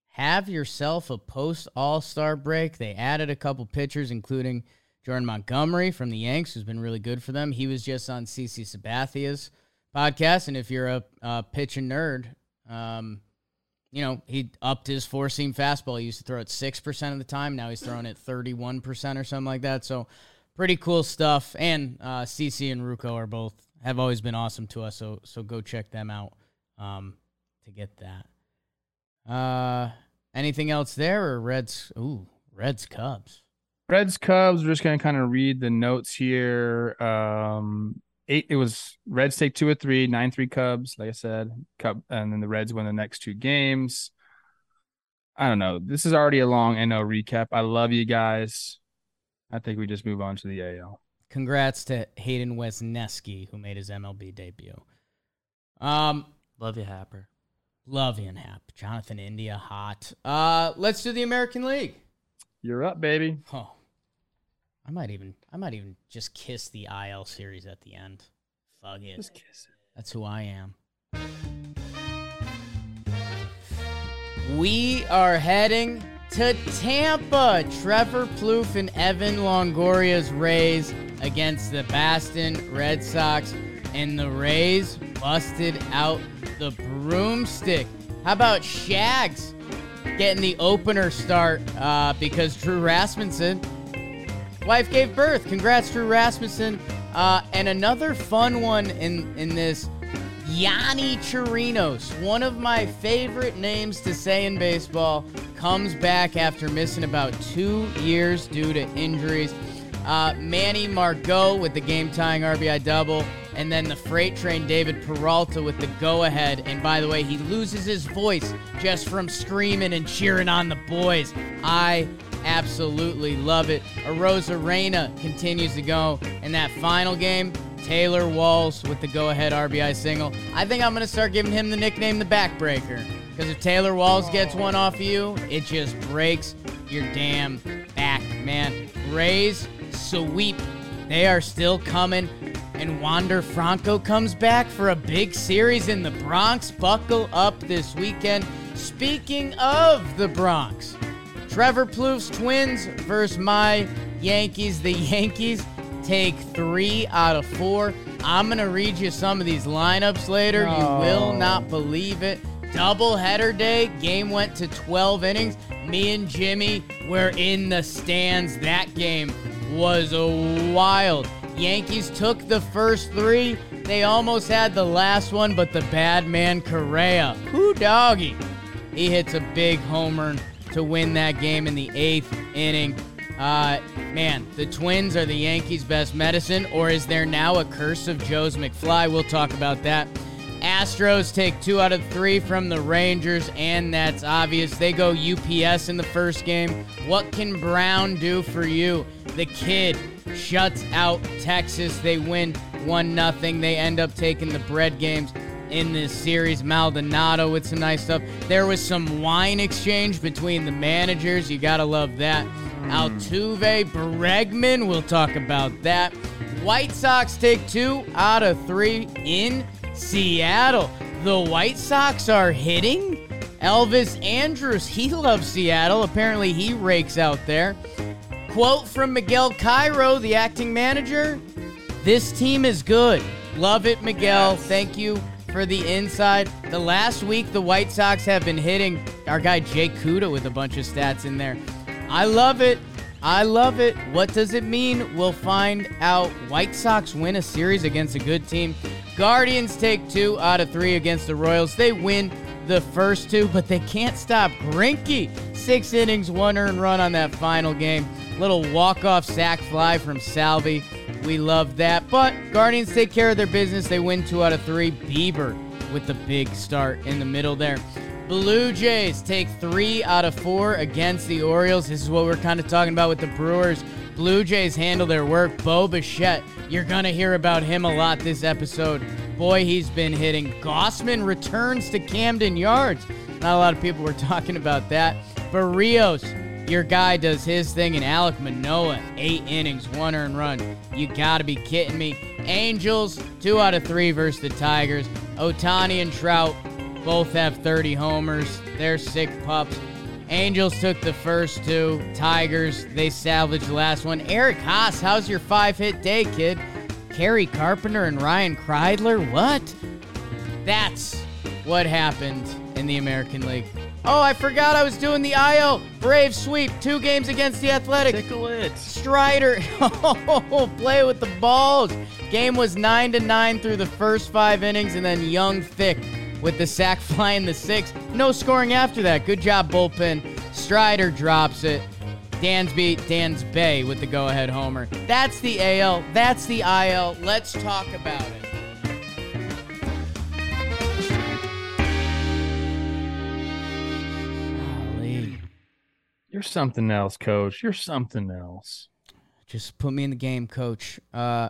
Have yourself a post All Star break. They added a couple pitchers, including Jordan Montgomery from the Yanks, who's been really good for them. He was just on CC Sabathia's podcast, and if you're a, pitching nerd, um, you know he upped his four seam fastball. He used to throw it six percent of the time. Now he's throwing it thirty one percent or something like that. So pretty cool stuff. And uh, CC and Ruocco are both have always been awesome to us. So so go check them out um, to get that. Uh, anything else there or Reds? Ooh, Reds Cubs. Reds Cubs. We're just gonna kind of read the notes here. Um, eight. It was Reds take two or three, nine three Cubs. Like I said, Cub, and then the Reds win the next two games. I don't know. This is already a long NO recap. I love you guys. I think we just move on to the AL. Congrats to Hayden Wesneski, who made his MLB debut. Um, love you, Happer. Love you and Hap. Jonathan India, hot. Uh, let's do the American League. You're up, baby. Oh, I might even, I might even just kiss the IL series at the end. Fuck it. Just kiss it. That's who I am. We are heading to Tampa. Trevor Plouffe and Evan Longoria's Rays against the Boston Red Sox. And the Rays busted out the broomstick. How about Shags getting the opener start uh, because Drew Rasmussen, wife gave birth. Congrats, Drew Rasmussen. Uh, and another fun one in, in this Yonny Chirinos, one of my favorite names to say in baseball, comes back after missing about two years due to injuries. Uh, Manny Margot with the game tying RBI double, and then the freight train David Peralta with the go ahead. And by the way, he loses his voice just from screaming and cheering on the boys. I absolutely love it. Arozarena continues to go. In that final game, Taylor Walls with the go ahead RBI single. I think I'm going to start giving him the nickname the backbreaker. Because if Taylor Walls gets one off of you, it just breaks your damn back, man. Rays sweep. They are still coming. And Wander Franco comes back for a big series in the Bronx. Buckle up this weekend. Speaking of the Bronx, Trevor Plouffe's Twins versus my Yankees. The *laughs* Yankees take three out of four. I'm going to read you some of these lineups later. No. You will not believe it. Double header day. Game went to 12 innings. Me and Jimmy were in the stands. That game was wild. Yankees took the first three. They almost had the last one, but the bad man Correa, who doggy, he hits a big homer to win that game in the eighth inning. Uh, man, the Twins are the Yankees' best medicine, or is there now a curse of Joe's McFly? We'll talk about that. Astros take two out of three from the Rangers, and that's obvious. They go UPS in the first game. What can Brown do for you? The kid shuts out Texas. They win 1 0. They end up taking the bread games in this series. Maldonado with some nice stuff. There was some wine exchange between the managers. You got to love that. Altuve, Bregman, we'll talk about that. White Sox take two out of three in Seattle. The White Sox are hitting. Elvis Andrus, he loves Seattle. Apparently, he rakes out there. Quote from Miguel Cairo, the acting manager This team is good. Love it, Miguel. Thank you for the inside. The last week, the White Sox have been hitting our guy Jake Kuda with a bunch of stats in there. I love it. I love it. What does it mean? We'll find out. White Sox win a series against a good team. Guardians take two out of three against the Royals. They win the first two, but they can't stop Greinke. Six innings, one earned run on that final game. Little walk-off sac fly from Salvy. We love that. But Guardians take care of their business. They win two out of three. Bieber with the big start in the middle there. Blue Jays take three out of four against the Orioles. This is what we're kind of talking about with the Brewers. Blue Jays handle their work. Bo Bichette, you're going to hear about him a lot this episode. Boy, he's been hitting. Gausman returns to Camden Yards. Not a lot of people were *laughs* talking about that. Berrios, your guy does his thing, and Alek Manoah, eight innings, one earned run. You gotta be kidding me. Angels, two out of three versus the Tigers. Ohtani and Trout both have 30 homers. They're sick pups. Angels took the first two. Tigers, they salvaged the last one. Eric Haase, how's your five hit day, kid? Kerry Carpenter and Ryan Kreidler? What? That's what happened in the American League. Oh, I forgot I was doing the IO. Brave sweep. Two games against the Athletics. Tickle it. Strider, *laughs* oh, play with the balls. Game was nine to nine through the first five innings, and then Young Thick with the sac *laughs* fly in the sixth. No scoring after that. Good job, bullpen. Strider drops it. Dansby, Dans Bay with the go-ahead homer. That's the AL. That's the IL. Let's talk about it. Golly. You're something else, coach. You're something else. Just put me in the game, coach. Uh,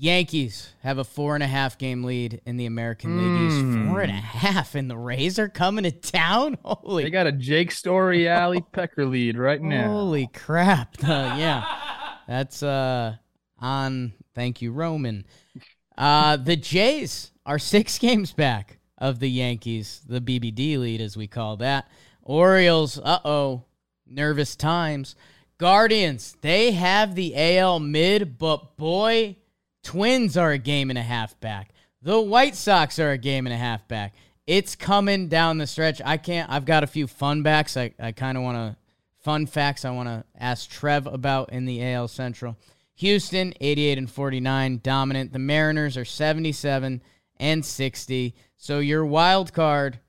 Yankees have a four and a half game lead in the American League East. Mm. Four and a half, and the Rays are coming to town. *laughs* Holy, They got a Jake Storiale *laughs* Pecker lead right now. holy crap! Uh, yeah, that's uh on. Thank you, Roman. Uh, the Jays are six games back of the Yankees, the BBD lead, as we call that. Orioles, uh oh, nervous times. Guardians, they have the AL mid, but boy, Twins are a game and a half back. The White Sox are a game and a half back. It's coming down the stretch. I can't, I've got a few fun backs. I, I kind of want to, fun facts I want to ask Trev about in the AL Central. Houston, 88 and 49, dominant. The Mariners are 77 and 60. So your wild card,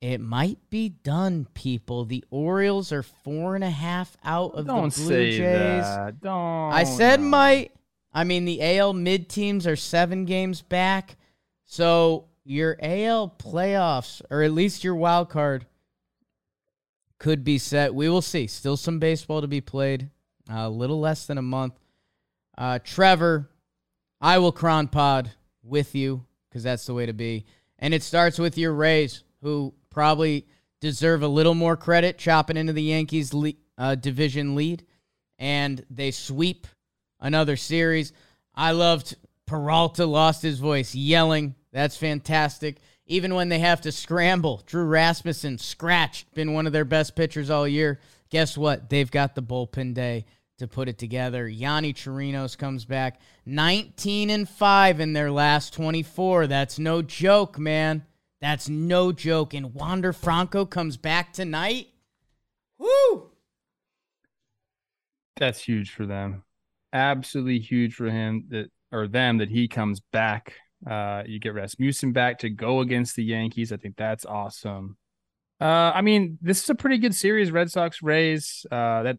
it might be done, people. The Orioles are four and a half out of Don't the Blue say Jays. that. Don't. I said might. I mean, the AL mid teams are seven games back. So your AL playoffs, or at least your wild card, could be set. We will see. Still some baseball to be played. a little less than a month. Uh, Trevor, I will cron pod with you because that's the way to be. And it starts with your Rays, who probably deserve a little more credit chopping into the Yankees le- uh, division lead. And they sweep another series. I loved Peralta lost his voice yelling. That's fantastic. Even when they have to scramble, Drew Rasmussen scratched, been one of their best pitchers all year. Guess what? They've got the bullpen day to put it together. Yonny Chirinos comes back 19 and 5 in their last 24. That's no joke, man. That's no joke. And Wander Franco comes back tonight. Woo! That's huge for them. Absolutely huge for him that or them that he comes back. Uh, you get Rasmussen back to go against the Yankees. I think that's awesome. Uh, I mean, this is a pretty good series. Red Sox Rays. Uh, that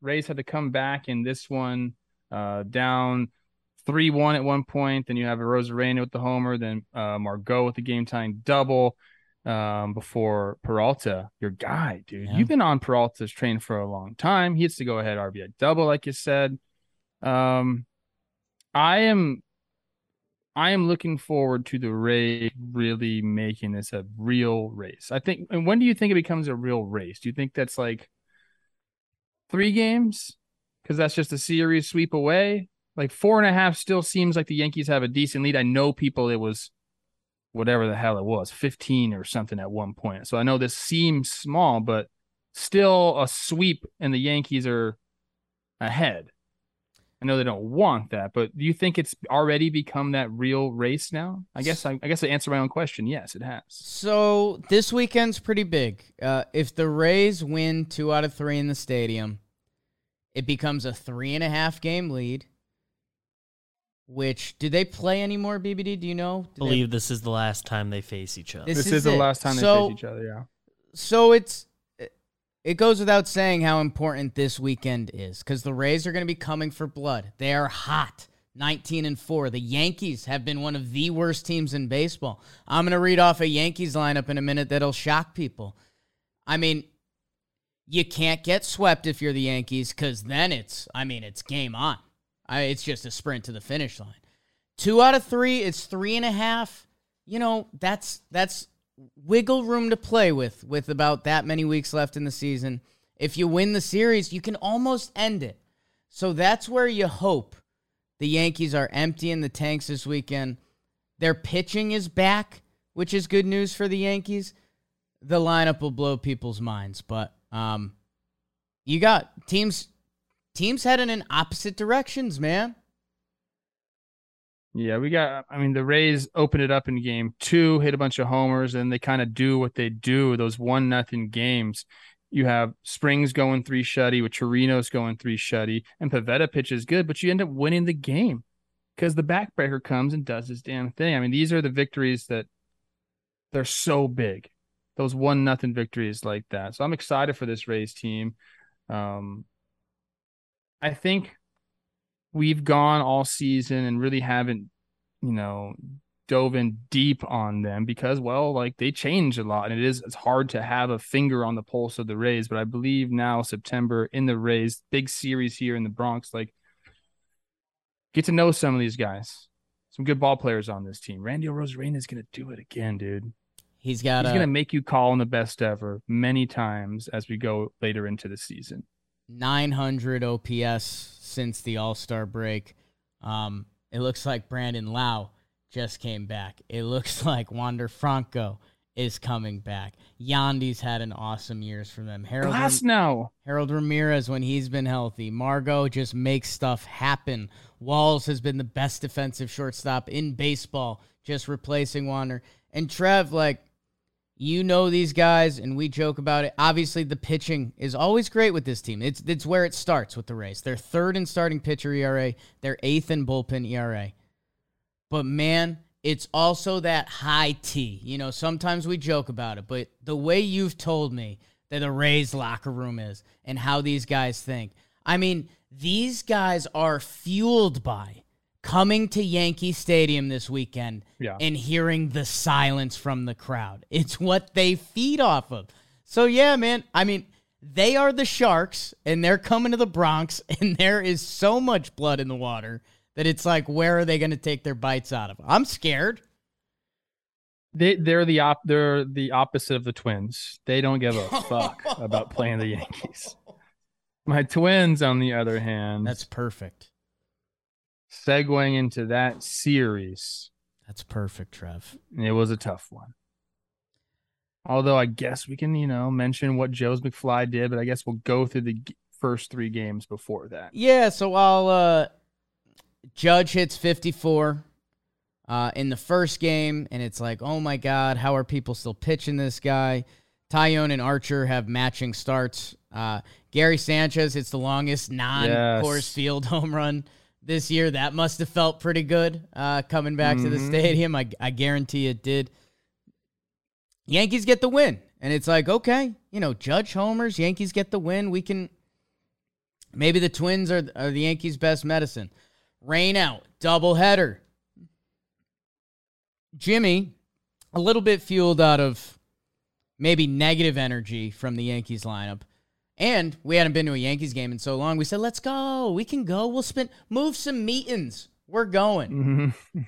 Rays had to come back in this one, uh, down three one at one point. Then you have a Arozarena with the homer, then uh, Margot with the game tying double. Um, before Peralta, your guy, dude. Yeah. You've been on Peralta's train for a long time. He gets to go ahead RBI double, like you said. Um, I am I am looking forward to the Rays really making this a real race. I think. And when do you think it becomes a real race? Do you think that's like three games? Because that's just a series sweep away. Like four and a half still seems like the Yankees have a decent lead. I know people. It was whatever the hell it was, fifteen or something at one point. So I know this seems small, but still a sweep, and the Yankees are ahead. I know they don't want that, but do you think it's already become that real race now? I guess I, I guess I answer my own question. Yes, it has. So this weekend's pretty big. Uh, if the Rays win two out of three in the stadium, it becomes a three and a half game lead. Which do they play anymore? BBD, do you know? Do they- believe this is the last time they face each other. This This, is is, the it. last time they face each other. Yeah. so it's it goes without saying how important this weekend is because the Rays are going to be coming for blood. They are hot. 19 and 4. The Yankees have been one of the worst teams in baseball. I'm going to read off a Yankees lineup in a minute that'll shock people. I mean, you can't get swept if you're the Yankees because then it's, I mean, it's game on. I, it's just a sprint to the finish line. Two out of three, it's three and a half. You know, that's that's wiggle room to play with with about that many weeks left in the season. If you win the series, you can almost end it. So that's where you hope the Yankees are emptying the tanks this weekend. Their pitching is back, which is good news for the Yankees. The lineup will blow people's minds, but um you got teams teams heading in opposite directions, man. Yeah, we got. I mean, the Rays opened it up in game two, hit a bunch of homers, and they kind of do what they do. Those one nothing games. You have Springs going three shutty, with Chirinos going three shutty, and Pivetta pitches good, but you end up winning the game because the backbreaker comes and does his damn thing. I mean, these are the victories that they're so big. Those one nothing victories like that. So I'm excited for this Rays team. Um, I think we've gone all season and really haven't, you know, dove in deep on them because, well, like they change a lot, and it is it's hard to have a finger on the pulse of the Rays. But I believe now September in the Rays, big series here in the Bronx, like get to know some of these guys. Some good ball players on this team. Randy Arozarena is gonna do it again, dude. He's got He's a gonna make you call in the best ever many times as we go later into the season. 900 OPS since the All Star break. Um, it looks like Brandon Lowe just came back. It looks *laughs* like Wander Franco is coming back. Yandy's had an awesome years for them. Harold, Glass now. Harold Ramirez when he's been healthy. Margot just makes stuff happen. Walls has been the best defensive shortstop in baseball, just replacing Wander. And Trev, like, you know these guys, and we joke about it. Obviously, the pitching is always great with this team. It's it's where it starts with the Rays. They're third in starting pitcher ERA. They're eighth in bullpen ERA. But man, it's also that high T. You know, sometimes we joke about it, but the way you've told me that the Rays locker room is and how these guys think. I mean, these guys are fueled by coming to Yankee Stadium this weekend Yeah. and hearing the silence from the crowd. It's what they feed off of. So yeah, man, I mean, they are the Sharks and they're coming to the Bronx *laughs* and there is so much blood in the water that it's like where are they going to take their bites out of? I'm scared. They they're the op they're the opposite of the twins. They don't give a *laughs* fuck about playing the Yankees. My twins, on the other hand, That's perfect. Segueing into that series. That's perfect, Trev. It was a tough one. Although I guess we can, you know, mention what Joe's McFly did, but I guess we'll go through the first three games before that. Yeah, so I'll uh Judge hits 54 uh in the first game and it's like, "Oh my god, how are people still pitching this guy?" Taillon and Archer have matching starts. Uh Gary Sanchez hits the longest non-Coors Yes. Field *laughs* home run this year. That must have felt pretty good uh coming back to the Mhm. stadium. I I guarantee it did. Yankees get the win. And it's like, okay, you know, Judge homers, Yankees get the win. We can maybe the Twins are, are the Yankees' best medicine. rain out, doubleheader. Jimmy, a little bit fueled out of maybe negative energy from the Yankees lineup. And we hadn't been to a Yankees game in so long. We said, let's go. We can go. We'll spend, move some meetings. We're going. Mhm.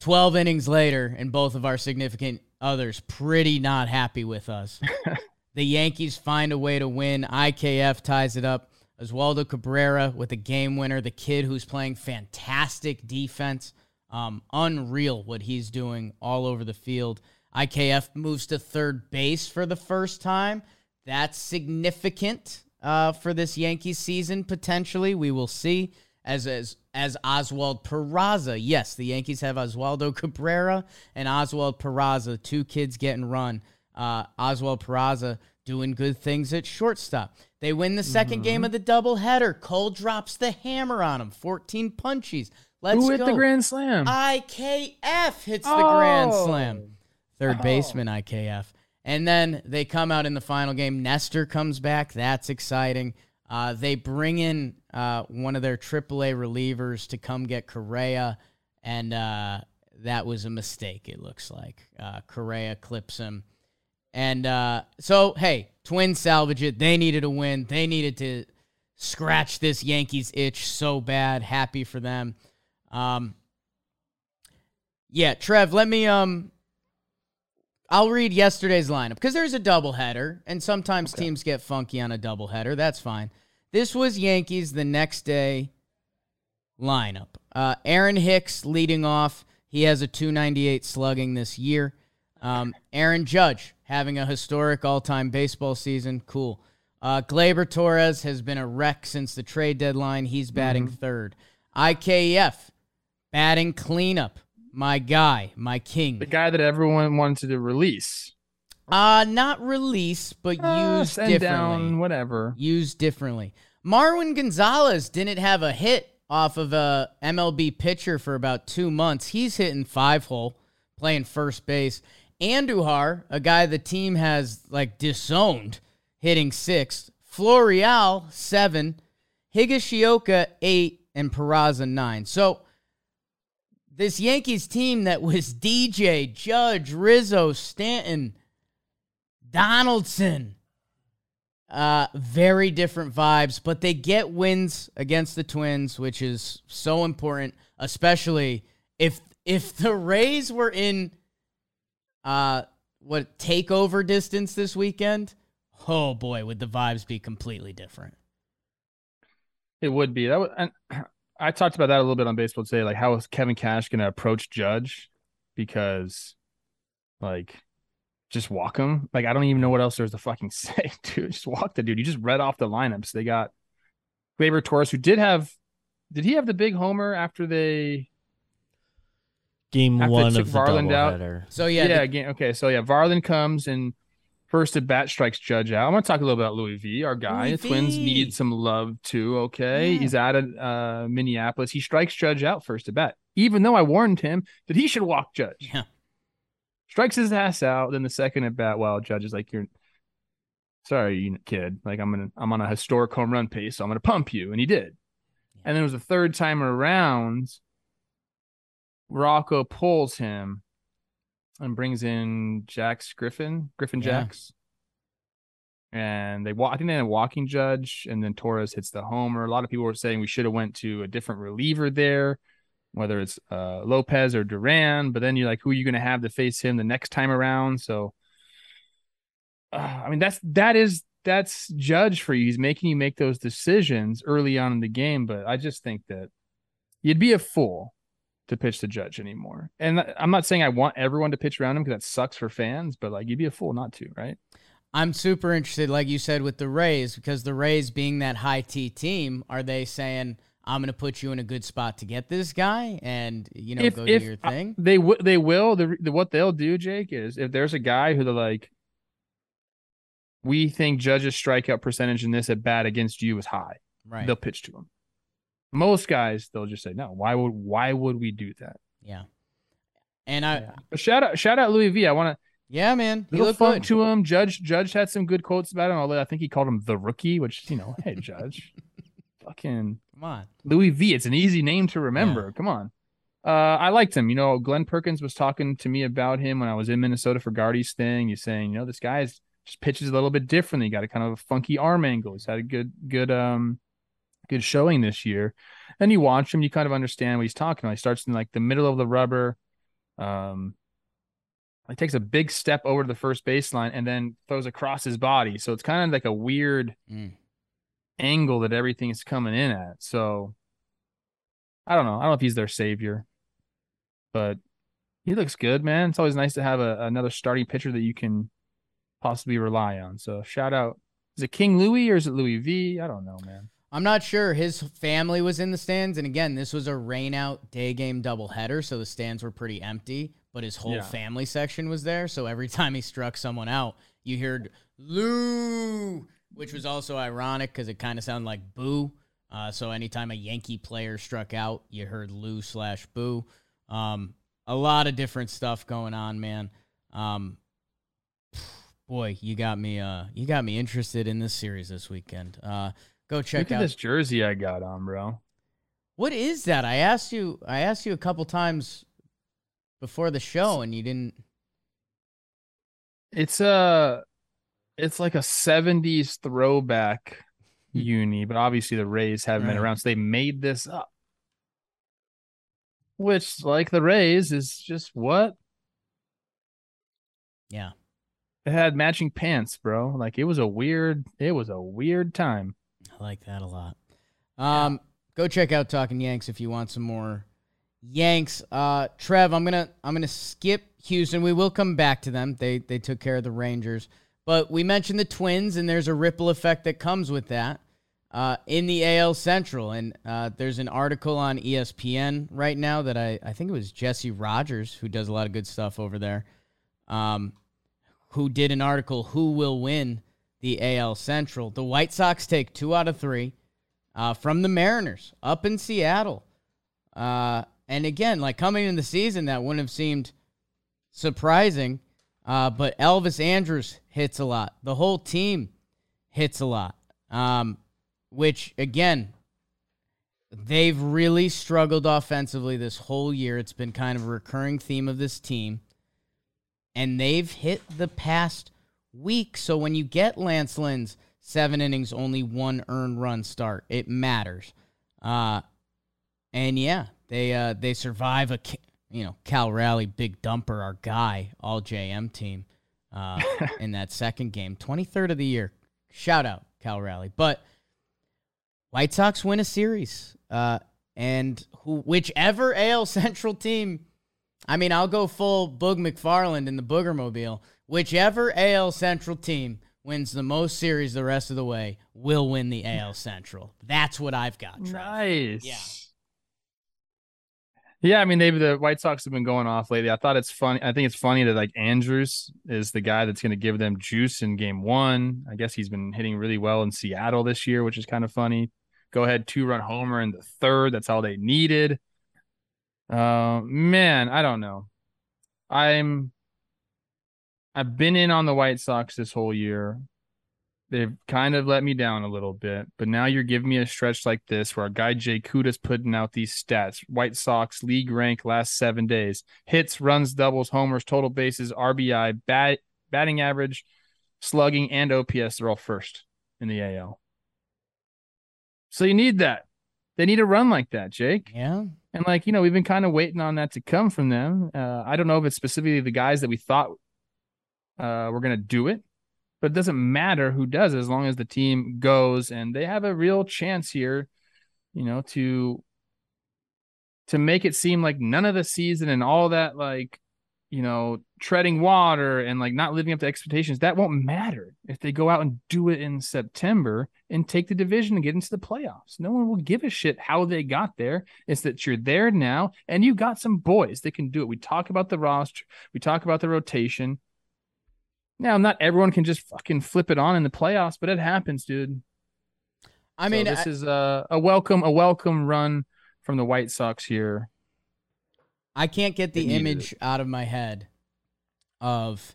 12 innings later, and both of our significant others pretty not happy with us. *laughs* the Yankees find a way to win. IKF ties it up. Oswaldo Cabrera with a game winner, the kid who's playing fantastic defense. Um, unreal what he's doing all over the field. IKF moves to third base for the first time. That's significant uh, for this Yankees season, potentially. We will see. As, as as Oswald Peraza. Yes, the Yankees have Oswaldo Cabrera and Oswald Peraza, two kids getting run. Uh, Oswald Peraza doing good things at shortstop. They win the 2nd game of the doubleheader. Cole drops the hammer on him. 14 punchies. Let's Who hit go. the grand slam? IKF hits the grand Oh. slam. Third baseman IKF. And then they come out in the final game. Nestor comes back. That's exciting. Uh, they bring in uh, one of their AAA relievers to come get Correa, and uh, that was a mistake, it looks like. Uh, Correa clips him. And uh, so, hey, Twins salvage it. They needed a win. They needed to scratch this Yankees itch so bad. Happy for them. Um, yeah, Trev, let me um I'll read yesterday's lineup because there's a doubleheader, and sometimes teams get funky on a doubleheader. That's fine. This was Yankees the next day lineup. Uh, Aaron Hicks leading off. He has a 298 slugging this year. Um, Aaron Judge having a historic all time baseball season. Cool. Uh, Gleyber Torres has been a wreck since the trade deadline. He's batting third. IKF batting cleanup. My guy, my king. the guy that everyone wanted to release. Uh not release, but Uh, send differently. down, whatever. Used differently. Marwin Gonzalez didn't have a hit off of a MLB pitcher for about two months. He's hitting five hole, playing first base. Andujar, a guy the team has like disowned, hitting sixth. Florial, seven. Higashioka, eight. And Peraza, nine. So this Yankees team that was *laughs* DJ, Judge, Rizzo, Stanton, Donaldson. Uh, very different vibes, but they get wins against the Twins, which is so important, especially if if the Rays were in uh what takeover distance this weekend. Oh boy, would the vibes be completely different. It would be that. Was, and *clears throat* I talked about that a little bit on baseball today. Like, how is Kevin Cash going to approach Judge? Because, like, just walk him. Like, I don't even know what else there's to fucking *laughs* say, dude. Just walk the dude. You just read off the lineups. They got Gleyber Torres, who did have. Did he have the big homer after they? Game After one took of the Varland out- doubleheader. So yeah, Yeah. the- again. Okay. So yeah, Varland comes and first at bat strikes Judge out. I'm gonna talk a little about Louis V, our guy. Louis the Twins V. need some love too. Okay. Yeah. He's out of uh, Minneapolis. He strikes Judge out first at bat, even though I warned him that he should walk Judge. yeah. Strikes his ass out. Then the second at bat, well, Judge is like, "You're sorry, you kid. Like I'm gonna, I'm on a historic home run pace, so I'm gonna pump you," and he did. And then it was the third time around. Rocco pulls him and brings in Jax Griffin, Griffin Yeah. Jax. And they walk. I think they had a walking judge, and then Torres hits the homer. A lot of people were saying we should have went to a different reliever there, whether it's uh, Lopez or Duran. But then you're like, who are you going to have to face him the next time around? So, uh, I mean, that's that is that's judge for you. He's making you make those decisions early on in the game. But I just think that you'd be a fool to pitch the judge anymore. And I'm not saying I want everyone to pitch around him because that sucks for fans, but like you'd be a fool not to, right? I'm super interested, like you said, with the Rays, because the Rays being that high T team, are they saying, I'm going to put you in a good spot to get this guy and, you know, if go if do your thing? they w- they will the, the what they'll do, Jake, is if there's a guy who they're like, we think judge's strikeout percentage in this at bat against you is high, right. they'll pitch to him. Most guys they'll just say no. Why would why would we do that? yeah. And I, yeah, shout out shout out Louis V. I want to yeah, man, he looked funk good. to him. Judge Judge had some good quotes about him. Although I think he called him the rookie, which you know, hey Judge, *laughs* fucking Come Come on. Louis V. It's an easy name to remember. Come on. Uh, I liked him. You know, Glenn Perkins was talking to me about him when I was in Minnesota for Guardy's thing. He's saying, you know, this guy's just pitches a little bit differently. He Got a kind of a funky arm angle. He's had a good, good, um, good showing this year. And you watch him, you kind of understand what he's talking about. He starts in like the middle of the rubber. Um, he takes a big step over to the first baseline and then throws across his body. So it's kind of like a weird Mm. angle that everything is coming in at. So I don't know. I don't know if he's their savior, but he looks good, man. It's always nice to have a, another starting pitcher that you can possibly rely on. So shout out. Is it King Louis or is it Louis V? I don't know, man. I'm not sure. His family was in the stands, and again, this was a rain out day game doubleheader, so the stands were pretty empty. But his whole Yeah. family section was there, so every *laughs* time he struck someone out, you heard Lou, which was also ironic because it kind of sounded like boo. Uh, so anytime a Yankee player struck out, you heard Lou slash boo. Um, a lot of different stuff going on, man. Um, *sighs* boy, you got me. Uh, you got me interested in this series this weekend. Uh, go check Look at out this jersey I got on, bro. what is that? I asked you. I asked you a couple times before the show, and you didn't. It's a, it's like a '70s throwback hmm. uni, but obviously the Rays haven't been around, so they made this up. Which, like the Rays, is just what Yeah, It had matching pants, bro. Like it was a weird, it was a weird time. I like that a lot. Um, go check out Talking Yanks if you want some more Yanks. Uh, Trev, I'm gonna I'm gonna skip Houston. We will come back to them. They they took care of the Rangers, but we mentioned the Twins, and there's a ripple effect that comes with that. Uh, in the AL Central, and uh, there's an article on ESPN right now that I, I think it was Jesse Rogers who does a lot of good stuff over there. um, who did an article, Who Will Win the AL Central? The White Sox take two out of three uh, from the Mariners up in Seattle. Uh, and again, like coming in the season, that wouldn't have seemed surprising. Uh, but Elvis Andrus hits a lot. The whole team hits a lot. Um, which, again, they've really struggled offensively this whole year. It's been kind of a recurring theme of this team and they've hit the past week. So when you get Lance Lynn's seven innings, only one earned run start, it matters. Uh, and yeah, they uh, they survive a you know Cal Raleigh big dumper, our guy, all JM team, uh, *laughs* in that second game, twenty third of the year. Shout out Cal Raleigh, but White Sox win a series, uh, and who whichever AL Central team I mean, I'll go full Boog McFarland in the Boogermobile. Whichever AL Central team wins the most series the rest of the way will win the AL Central. That's what I've got. Trev. Nice. Yeah. Yeah, I mean, they've the White Sox have been going off lately. I thought it's funny. I think it's funny that like Andrus is the guy that's going to give them juice in game one. I guess he's been hitting really well in Seattle this year, which is kind of funny. Go ahead, two run homer in the third. That's all they needed. Uh, man, I don't know. I'm. I've been in on the White Sox this whole year. They've kind of let me down a little bit, but now you're giving me a stretch like this where our guy Jay Kuda's putting out these stats. White Sox league rank last seven days: hits, runs, doubles, homers, total bases, RBI, bat, batting average, slugging, and OPS. They're all first in the AL. So you need that. They need a run like that, Jake. Yeah. And like, you know, we've been kind of waiting on that to come from them. Uh, I don't know if it's specifically the guys that we thought uh, were to do it, but it doesn't matter who does as long as the team goes and they have a real chance here, you know, to to make it seem like none of the season and all that like, you know, treading water and like not living up to expectations, that won't matter if they go out and do it in September and take the division and get into the playoffs. No one will give a shit how they got there. It's that you're there now and you got some boys that can do it. We talk about the roster, we talk about the rotation. Now, not everyone can just fucking flip it on in the playoffs, but it happens, dude. I So mean, this I- is a, a welcome, a welcome run from the White Sox here. I can't get the image out of my head of.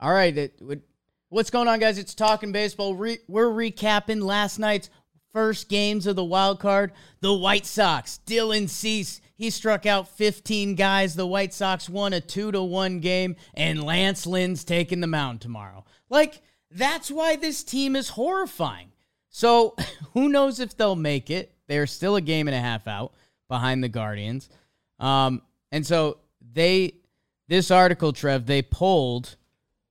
All right, it, it- what's going on, guys? It's talking baseball. Re, we're recapping last night's first games of the wild card, the White Sox, Dylan Cease, he struck out 15 guys. The White Sox won a 2 to 1 game and Lance Lynn's taking the mound tomorrow. Like that's why this team is horrifying. So, *laughs* who knows if they'll make it? They're still a game and a half out behind the Guardians. Um, and so they this article, Trev, they polled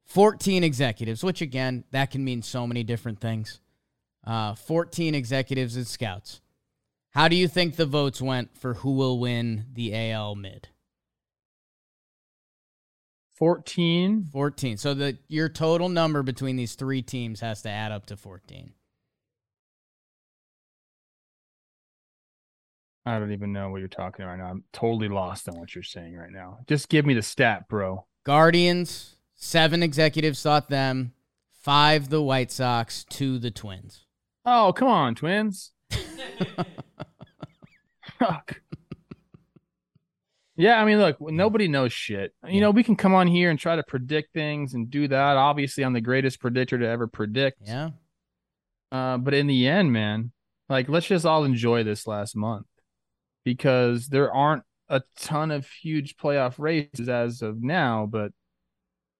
14 executives, which again, that can mean so many different things. Uh, 14 executives and scouts. How do you think the votes went for who will win the AL mid? 14. 14. So the your total number between these three teams has to add up to 14. I don't even know what you're talking about right now. I'm totally lost on what you're saying right now. Just give me the stat, bro. Guardians, seven executives thought them, five the White Sox, two the Twins. Oh, come on, Twins. Fuck. Yeah, I mean, look, nobody knows shit. You know, we can come on here and try to predict things and do that. Obviously, I'm the greatest predictor to ever predict. Yeah. Uh, but in the end, man, like, let's just all enjoy this last month because there aren't a ton of huge playoff races as of now, but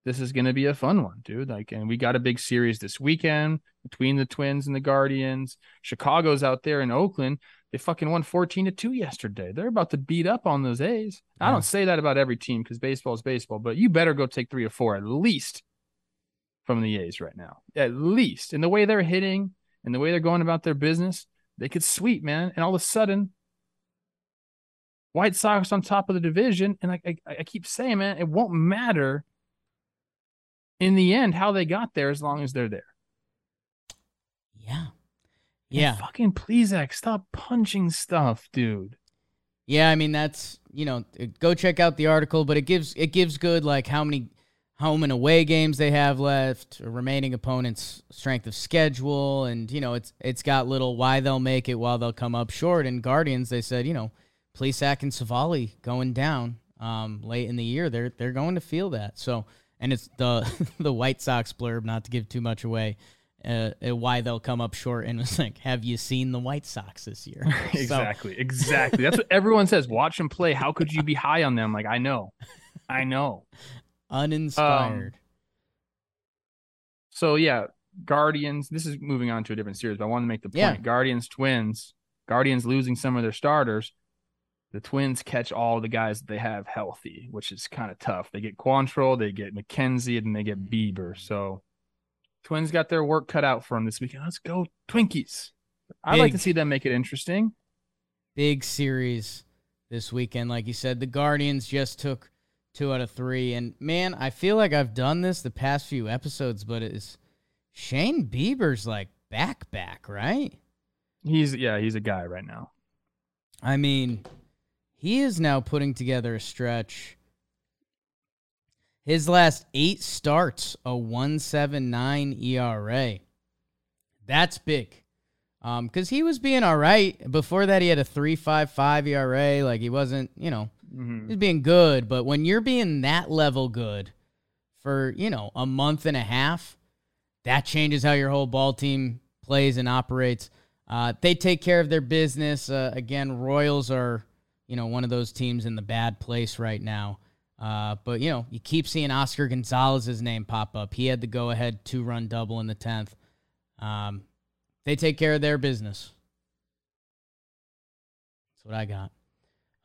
this is going to be a fun one, dude. Like, and we got a big series this weekend between the Twins and the Guardians. Chicago's out there in Oakland. They fucking won 14 to 2 yesterday. They're about to beat up on those A's. Yeah. I don't say that about every team because baseball is baseball, but you better go take three or four at least from the A's right now. At least. And the way they're hitting and the way they're going about their business, they could sweep, man. And all of a sudden, White Sox on top of the division. And I, I, I keep saying, man, it won't matter in the end how they got there as long as they're there. Yeah. Yeah. And fucking Plesac, stop punching stuff, dude. Yeah, I mean that's you know go check out the article, but it gives it gives good like how many home and away games they have left, remaining opponents' strength of schedule, and you know it's it's got little why they'll make it while they'll come up short. And Guardians, they said you know Plesac and Civale going down um, late in the year, they're they're going to feel that. So and it's the *laughs* the White Sox blurb, not to give too much away, uh, uh why they'll come up short. And it's like, have you seen the White Sox this year? *laughs* exactly, so. exactly. That's what everyone says. Watch them play. How could you be high on them? Like, I know, I know. *laughs* Uninspired. Um, so yeah, Guardians. This is moving on to a different series, but I want to make the point. Yeah. Guardians, Twins. Guardians losing some of their starters the Twins catch all the guys that they have healthy, which is kind of tough. They get Quantrill, they get McKenzie, and they get mm-hmm. Bieber. So Twins got their work cut out for them this weekend. Let's go Twinkies. I'd like to see them make it interesting. Big series this weekend. Like you said, the Guardians just took two out of three. And man, I feel like I've done this the past few episodes, but it's Shane Bieber's like back back, right? He's yeah, he's a guy right now. I mean, he is now putting together a stretch. His last eight starts, a 179 ERA. That's big. Um, because he was being all right. Before that, he had a 3.55 ERA. Like he wasn't, you know, mm-hmm. he's being good. But when you're being that level good for, you know, a month and a half, that changes how your whole ball team plays and operates. Uh, they take care of their business. Uh, again, Royals are you know, one of those teams in the bad place right now. Uh, but, you know, you keep seeing Oscar Gonzalez's name pop up. He had the go ahead two run double in the 10th. Um, they take care of their business. That's what I got.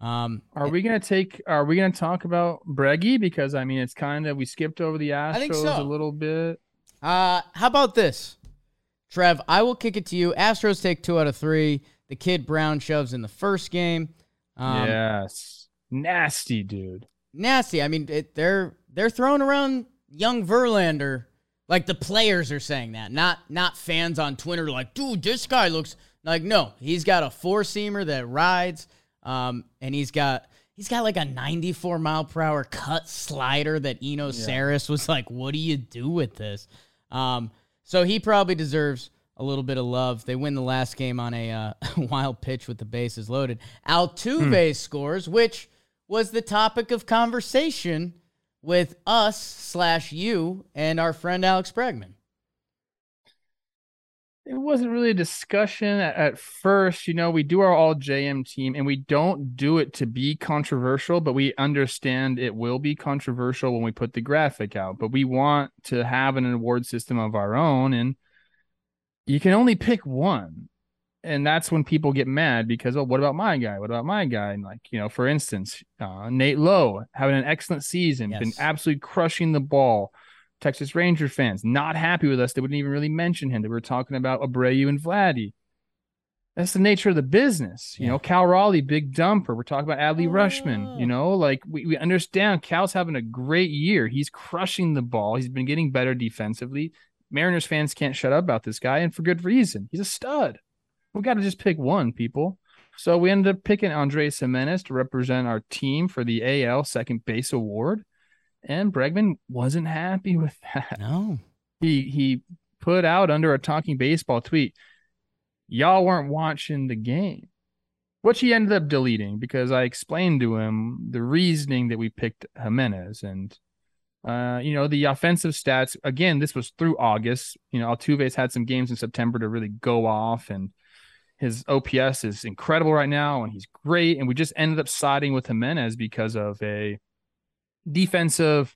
Um, are we gonna take? Are we gonna talk about Breggy? Because I mean, it's kind of we skipped over the Astros so. a little bit. Uh, how about this, Trev? I will kick it to you. Astros take two out of three. The kid Brown shoves in the first game. Um, yes, nasty dude. Nasty. I mean, it, they're they're throwing around young Verlander. Like the players are saying that, not not fans on Twitter. Like, dude, this guy looks like no. He's got a four seamer that rides, um, and he's got he's got like a 94 mile per hour cut slider that Eno yeah. Sarris was like, what do you do with this? Um, so he probably deserves a little bit of love. They win the last game on a uh, *laughs* wild pitch with the bases loaded. Altuve hmm. scores, which was the topic of conversation with us slash you and our friend Alex Bregman. it wasn't really a discussion at, at, first. You know, we do our all JM team and we don't do it to be controversial, but we understand it will be controversial when we put the graphic out. But we want to have an award system of our own. And you can only pick one. And that's when people get mad because, oh, what about my guy? What about my guy? And like, you know, for instance, uh, Nate Lowe having an excellent season, yes. been absolutely crushing the ball Texas Ranger fans not happy with us. They wouldn't even really mention him. They were talking about Abreu and Vladdy. That's the nature of the business. You yeah. know, Cal Raleigh, big dumper. We're talking about Adley oh. Rutschman. You know, like we, we understand Cal's having a great year. He's crushing the ball. He's been getting better defensively. Mariners fans can't shut up about this guy, and for good reason. He's a stud. We got to just pick one, people. So we ended up picking Andres Gimenez to represent our team for the AL Second Base Award and Bregman wasn't happy *laughs* with that. No. He he put out under a talking baseball tweet, y'all weren't watching the game. Which he ended up deleting because I explained to him the reasoning that we picked Gimenez and uh, you know, the offensive stats, again, this was through August. You know, Altuve's had some games in September to really go off, and his OPS is incredible right now, and he's great. And we just ended up siding with Gimenez because of a defensive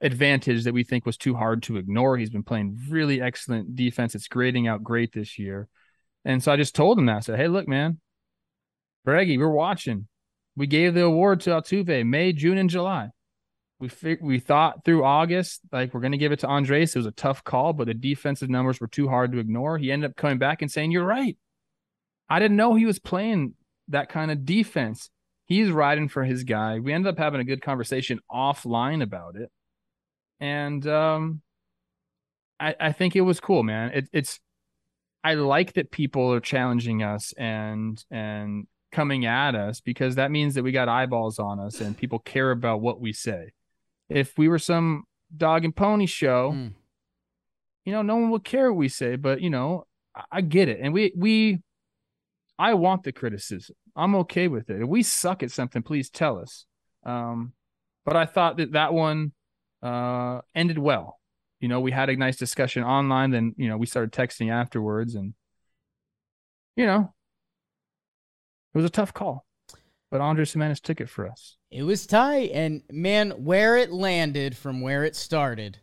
advantage that we think was too hard to ignore. He's been playing really excellent defense. It's grading out great this year. And so I just told him that. I said, hey, look, man, Breggy, we're watching. We gave the award to Altuve May, June, and July. We fig- we thought through August, like we're going to give it to Andres. It was a tough call, but the defensive numbers were too hard to ignore. He ended up coming back and saying, You're right. I didn't know he was playing that kind of defense he's riding for his guy. We ended up having a good conversation offline about it. And um I I think it was cool, man. It, it's I like that people are challenging us and and coming at us because that means that we got eyeballs on us and people care about what we say. If we were some dog and pony show, mm. you know, no one would care what we say, but you know, I, I get it. And we we I want the criticism. I'm okay with it. If we suck at something, please tell us. Um, but I thought that that one uh, ended well. You know, we had a nice discussion online. Then you know we started texting afterwards, and you know, it was a tough call. But Andres Gimenez took it for us. It was tight, and man, where it landed from where it started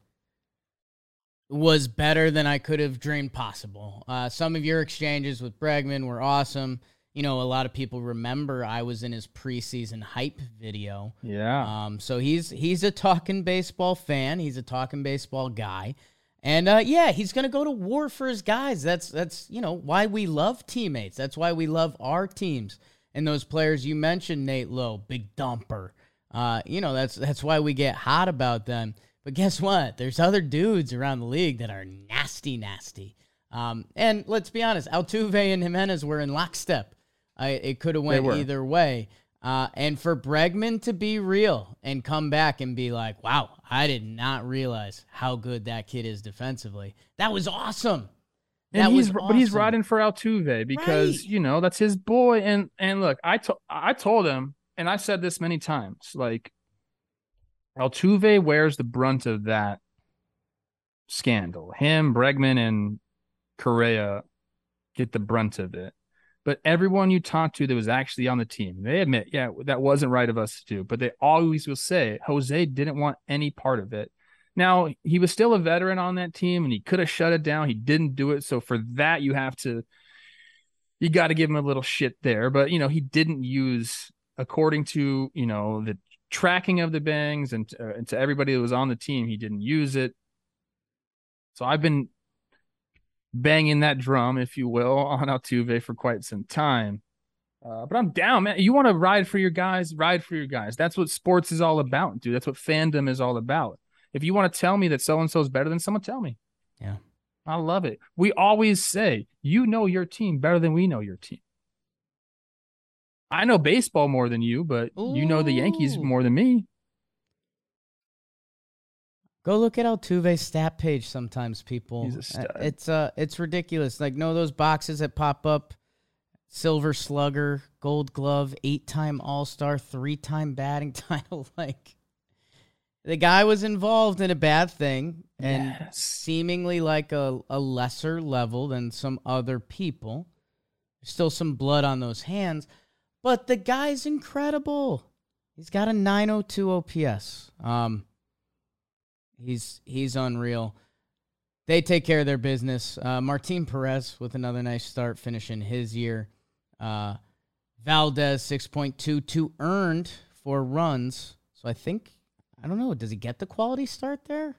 was better than I could have dreamed possible. Uh, some of your exchanges with Bregman were awesome you know, a lot of people remember I was in his preseason hype video. Yeah. Um, so he's he's a talking baseball fan. He's a talking baseball guy. And uh, yeah, he's gonna go to war for his guys. That's that's you know why we love teammates. That's why we love our teams. And those players you mentioned, Nate Lowe, big dumper. Uh, you know that's that's why we get hot about them. But guess what? There's other dudes around the league that are nasty, nasty. Um, and let's be honest, Altuve and Gimenez were in lockstep. I, it could have went either way. Uh, and for Bregman to be real and come back and be like, "Wow, I did not realize how good that kid is defensively." That was awesome. That and he's awesome. but he's riding for Altuve because right. you know that's his boy. And and look, I told I told him, and I said this many times, like Altuve wears the brunt of that scandal. Him, Bregman, and Correa get the brunt of it but everyone you talk to that was actually on the team, they admit, yeah, that wasn't right of us to do. But they always will say Jose didn't want any part of it. Now he was still a veteran on that team, and he could have shut it down. He didn't do it, so for that you have to, you got to give him a little shit there. But you know he didn't use, according to you know the tracking of the bangs and, uh, and to everybody that was on the team, he didn't use it. So I've been banging that drum, if you will, *laughs* on Altuve for quite some time. Uh, but I'm down, man. You want to ride for your guys, ride for your guys. That's what sports is all about, dude. That's what fandom is all about. If you want to tell me that so and so is better than someone, tell me. Yeah. I love it. We always say, you know your team better than we know your team. I know baseball more than you, but Ooh. you know the Yankees more than me. Go look at Altuve's stat page sometimes, people. Uh, it's uh it's ridiculous. Like know those boxes that pop up silver slugger, gold glove, eight time all star, three time batting *laughs* title. like the guy was involved in a bad thing and Yes. seemingly like a, a lesser level than some other people. Still some blood on those hands, but the guy's incredible. He's got a 902 OPS. Um, he's he's unreal. They take care of their business. Uh, Martin Perez with another nice start, finishing his year. Uh, Valdez 6.2, two earned for runs. So I think I don't know. Does he get the quality start there?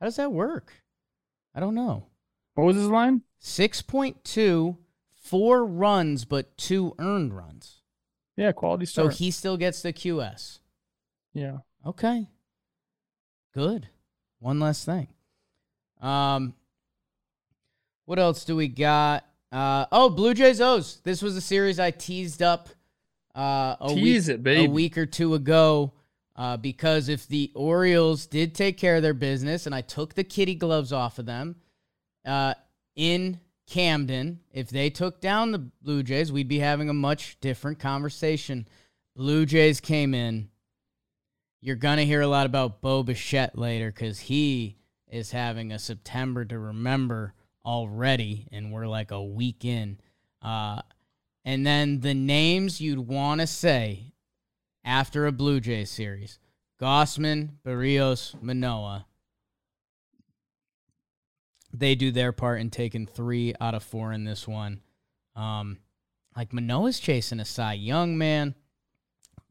How does that work? I don't know. What was his line? 6.2, four runs, but two earned runs. Yeah, quality start. So he still gets the QS. yeah. Okay. Good. One last thing. Um what else do we got? Uh oh, Blue Jays O's. This was a series I teased up uh a Tease week it, a week or two ago. Uh, because if the Orioles did take care of their business and I took the kitty gloves off of them uh, in Camden, if they took down the Blue Jays, we'd be having a much different conversation. Blue Jays came in. You're going to hear a lot about Bo Bichette later because he is having a September to remember already, and we're like a week in. Uh, and then the names you'd want to say after a Blue Jays series Gausman, Berrios, Manoah. They do their part in taking three out of four in this one. Um, like Manoah's chasing a Cy Young man.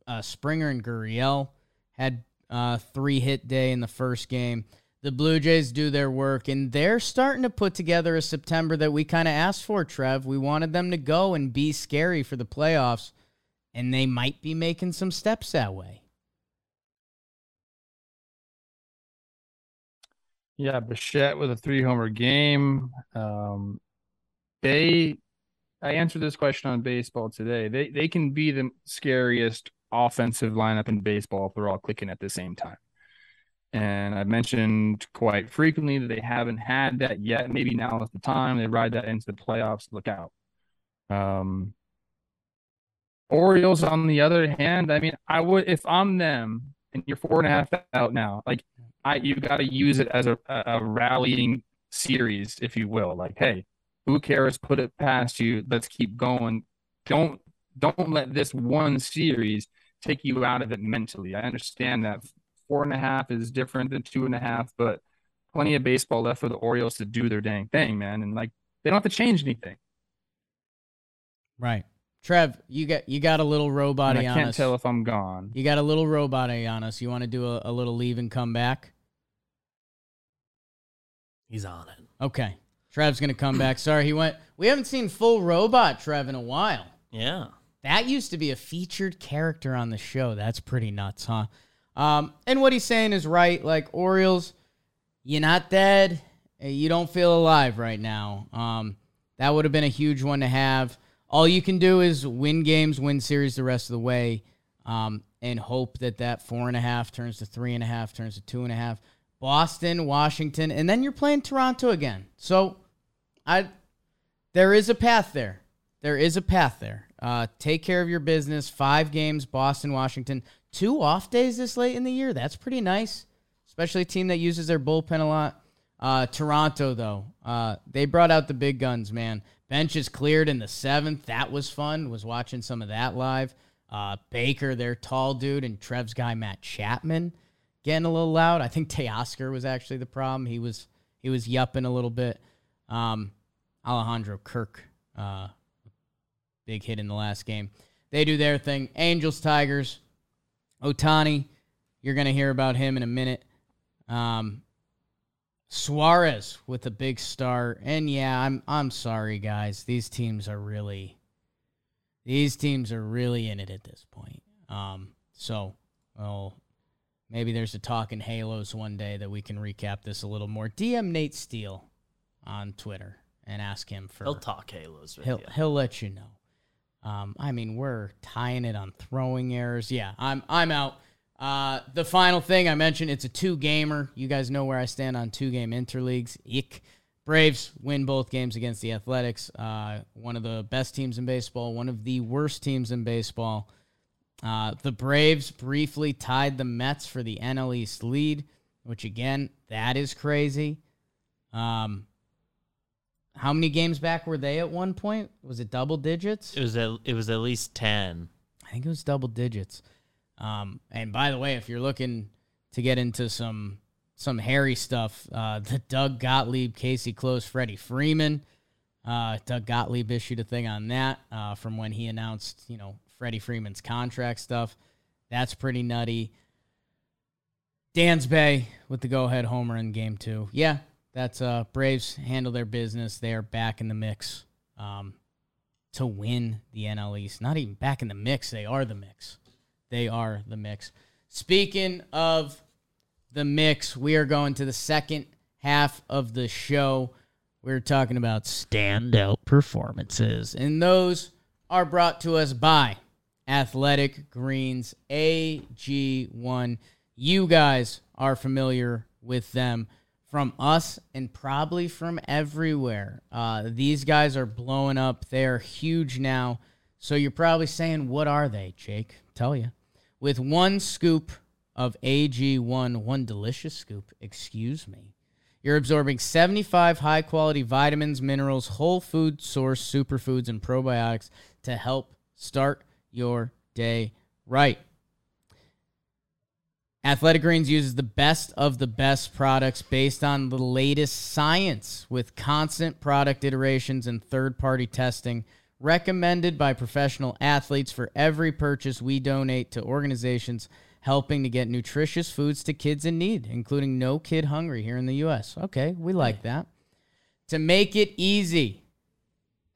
Uh, Springer and Gurriel had uh, three hit day in the first game. The Blue Jays do their work, and they're starting to put together a September that we kind of asked for, Trev. We wanted them to go and be scary for the playoffs, and they might be making some steps that way. Yeah, Bichette with a three homer game. Um, they, I answered this question on baseball today. They they can be the scariest offensive lineup in baseball if they're all clicking at the same time. And I've mentioned quite frequently that they haven't had that yet. Maybe now is the time they ride that into the playoffs. Look out. Um, Orioles, on the other hand, I mean, I would if I'm them and you're four and a half out now, like I you've got to use it as a, a rallying series, if you will. Like, hey, who cares? Put it past you. Let's keep going. Don't don't let this one series take you out of it mentally. I understand that four and a half is different than two and a half, but plenty of baseball left for the Orioles to do their dang thing, man. And like they don't have to change anything. Right. Trev, you got you got a little robot And I can't us. tell if I'm gone. You got a little robot on us. You want to do a, a little leave and come back? He's on it. Okay. Trev's gonna come back. Sorry, he went. We haven't seen full robot Trev in a while. Yeah. That used to be a featured character on the show. That's pretty nuts, huh? Um, and what he's saying is right. Like Orioles, you're not dead. You don't feel alive right now. Um, that would have been a huge one to have. All you can do is win games, win series the rest of the way, um, and hope that that four and a half turns to three and a half, turns to two and a half. Boston, Washington, and then you're playing Toronto again. So, I there is a path there. There is a path there. Uh, take care of your business. Five games, Boston, Washington. Two off days this late in the year. That's pretty nice, especially a team that uses their bullpen a lot. Uh, Toronto, though, uh, they brought out the big guns, man. Bench is cleared in the seventh. That was fun. Was watching some of that live. Uh, Baker, their tall dude, and Trev's guy Matt Chapman getting a little loud. I think Teoscar was actually the problem. He was he was yupping a little bit. Um, Alejandro Kirk, uh, big hit in the last game. They do their thing. Angels, Tigers, Ohtani. You're gonna hear about him in a minute. Um, Suarez with a big start, and yeah, I'm I'm sorry, guys. These teams are really, these teams are really in it at this point. Um, so, well, maybe there's a talk in Halos one day that we can recap this a little more. DM Nate Steele on Twitter and ask him for He'll talk Halos with he'll you. he'll let you know. Um, I mean, we're tying it on throwing errors. Yeah, I'm I'm out. Uh, the final thing I mentioned, it's a two gamer. You guys know where I stand on two game interleagues. Ick. Braves win both games against the Athletics. Uh, one of the best teams in baseball, one of the worst teams in baseball. Uh, the Braves briefly tied the Mets for the NL East lead, which again, that is crazy. Um, how many games back were they at one point? Was it double digits? It was at, it was at least ten. I think it was double digits. Um, and by the way, if you're looking to get into some some hairy stuff, uh, *laughs* the Doug Gottlieb, Casey Close, Freddie Freeman. Uh, Doug Gottlieb issued a thing on that uh, from when he announced, you know, Freddie Freeman's contract stuff. That's pretty nutty. Dansby with the go-ahead homer in Game Two. Yeah, that's uh Braves handle their business. They are back in the mix um, to win the NL East. Not even back in the mix. They are the mix. They are the mix. Speaking of the mix, we are going to the second half of the show. We're talking about standout performances, and those are brought to us by Athletic Greens AG1. You guys are familiar with them from us and probably from everywhere. Uh, these guys are blowing up. They are huge now. So you're probably saying, what are they, Jake? Tell you. With one scoop of AG1, one delicious scoop, excuse me, you're absorbing 75 high quality vitamins, minerals, whole food source superfoods, and probiotics to help start your day right. Athletic Greens uses the best of the best products based on the latest science with constant product iterations and third party testing recommended by professional athletes for every purchase we donate to organizations helping to get nutritious foods to kids in need, including No Kid Hungry here in the U.S. Okay, we like that. To make it easy,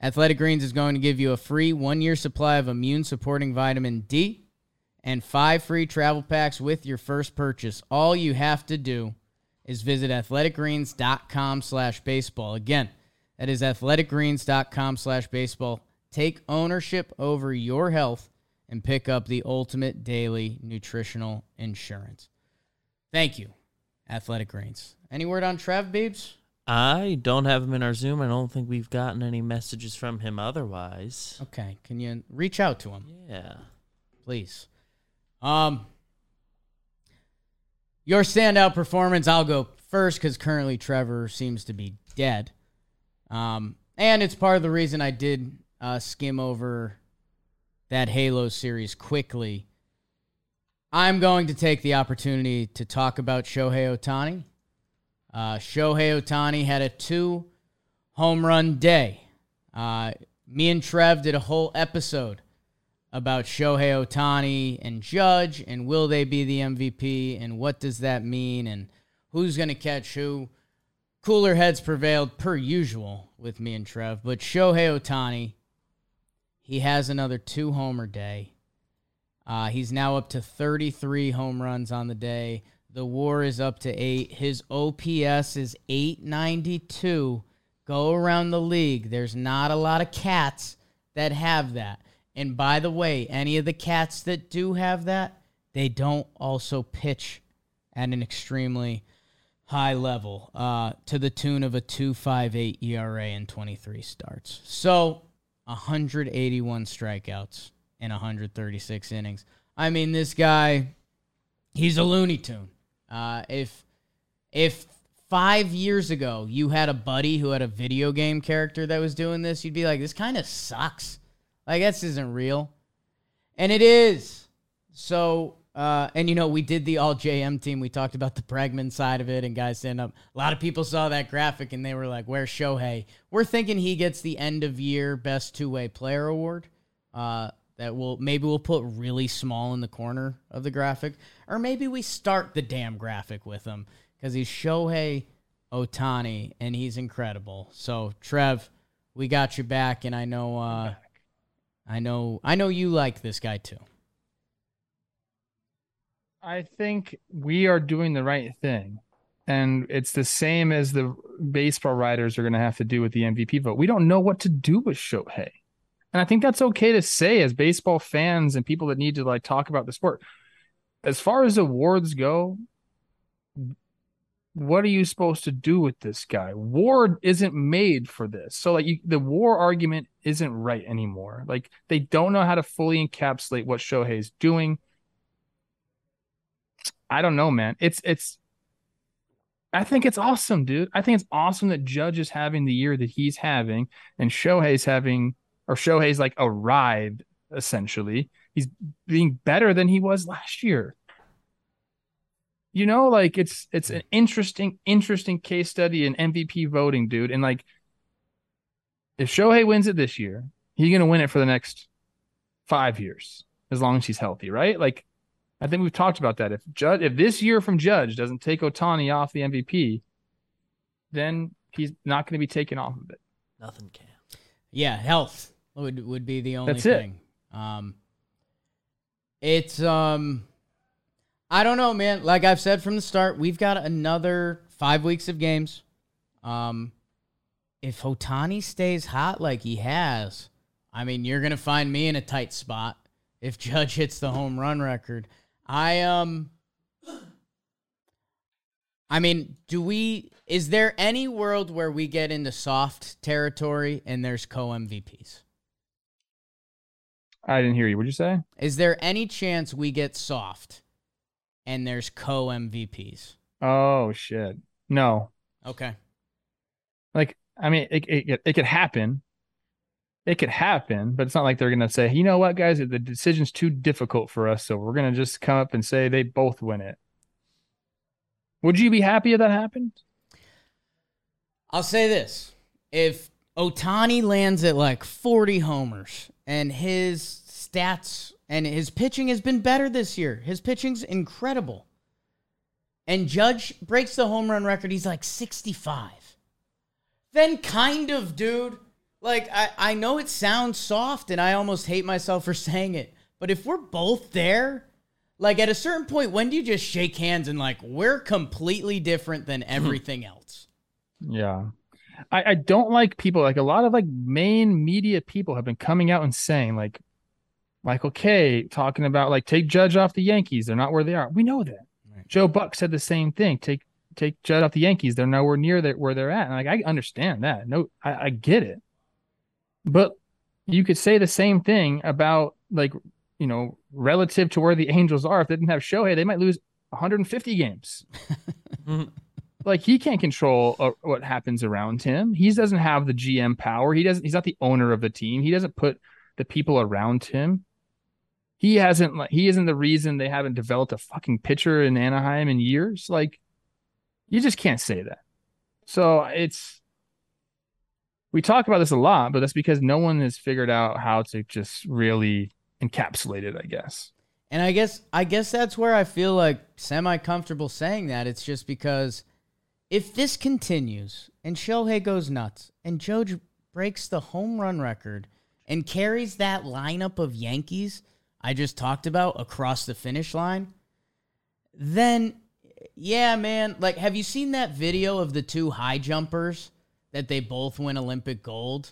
Athletic Greens is going to give you a free one year supply of immune supporting vitamin D and five free travel packs with your first purchase. All you have to do is visit athleticgreens.com slash baseball. Again, that is athleticgreens.com slash baseball. Take ownership over your health and pick up the ultimate daily nutritional insurance. Thank you, Athletic Greens. Any word on Trev Beebs? I don't have him in our Zoom. I don't think we've gotten any messages from him otherwise. Okay, can you reach out to him, Yeah. please? Um, your standout performance. I'll go first because currently Trevor seems to be dead. Um, and it's part of the reason I did uh, skim over that Halo series quickly. I'm going to take the opportunity to talk about Shohei Ohtani. Uh, Shohei Ohtani had a two home run day. Uh, me and Trev did a whole episode about Shohei Ohtani and Judge and will they be the MVP and what does that mean and who's going to catch who. Cooler heads prevailed per usual with me and Trev, but Shohei Ohtani, he has another two homer day. Uh, he's now up to 33 home runs on the day. The war is up to eight. His OPS is 892. Go around the league. There's not a lot of cats that have that. And by the way, any of the cats that do have that, they don't also pitch at an extremely high level uh, to the tune of a 2.58 ERA in 23 starts. So 181 strikeouts in 136 innings. I mean, this guy, he's a Looney Tune. Uh, if if five years ago you had a buddy who had a video game character that was doing this, you'd be like, this kind of sucks. Like this isn't real, and it is. So, uh, and you know, we did the all JM team. We talked about the Bregman side of it, and guys stand up. A lot of people saw that graphic and they were like, "Where's Shohei?" We're thinking he gets the end of year best two way player award. Uh, that will maybe we'll put really small in the corner of the graphic, or maybe we start the damn graphic with him because he's Shohei Ohtani and he's incredible. So Trev, we got you back, and I know, uh, I know, I know you like this guy too. I think we are doing the right thing. And it's the same as the baseball writers are going to have to do with the MVP vote. We don't know what to do with Shohei. And I think that's okay to say as baseball fans and people that need to like talk about the sport. As far as awards go, what are you supposed to do with this guy? War isn't made for this. So like you, the war argument isn't right anymore. Like they don't know how to fully encapsulate what Shohei's doing. I don't know, man. It's it's I think it's awesome, dude. I think it's awesome that Judge is having the year that he's having and Shohei's having or Shohei's like arrived essentially. He's being better than he was last year. You know, like it's it's an interesting, interesting case study in MVP voting, dude. And like if Shohei wins it this year, he's gonna win it for the next five years, as long as he's healthy, right? Like I think we've talked about that. If Judge if this year from Judge doesn't take Ohtani off the MVP, then he's not going to be taken off of it. Nothing can. Yeah, health would would be the only That's it. thing. Um, it's um, I don't know, man. Like I've said from the start, we've got another five weeks of games. Um, if Ohtani stays hot like he has, I mean, you're gonna find me in a tight spot if Judge hits the home run record. I um. I mean, do we? Is there any world where we get into soft territory and there's co MVPs? I didn't hear you. What'd you say? Is there any chance we get soft and there's co MVPs? Oh shit. No. Okay. Like I mean, it it it could happen. It could happen, but it's not like they're gonna say, you know what, guys, the decision's too difficult for us, so we're gonna just come up and say they both win it. Would you be happy if that happened? I'll say this. If Ohtani lands at like 40 homers and his stats and his pitching has been better this year, his pitching's incredible. And Judge breaks the home run record, he's like 65. Then kind of, dude. Like, I, I know it sounds soft and I almost hate myself for *laughs* saying it, but if we're both there, like at a certain point, when do you just shake hands and like, we're completely different than hmm. everything else? Yeah. I, I don't like people like a lot of like main media people have been coming out and saying like Michael Kay talking about like take Judge off the Yankees. They're not where they are. We know that. Right. Joe Buck said the same thing. Take take Judge off the Yankees. They're nowhere near that where they're at. And like I understand that. No, I, I get it. But you could say the same thing about like you know relative to where the *laughs* Angels are. If they didn't have Shohei, they might lose 150 games. *laughs* like he can't control uh, what happens around him. He doesn't have the GM power. He doesn't. He's not the owner of the team. He doesn't put the people around him. He hasn't. Like he isn't the reason they haven't developed a fucking pitcher in Anaheim in years. Like you just can't say that. So it's we talk about this a lot, but that's because no one has figured out how to just really encapsulate it. I guess. And I guess I guess that's where I feel like semi comfortable saying that. It's just because if this continues and Shohei goes nuts and Judge breaks the home run record and carries that lineup of Yankees I just talked about across the finish line, then yeah, man. Like, have you seen that video of the two high jumpers that they both win Olympic gold?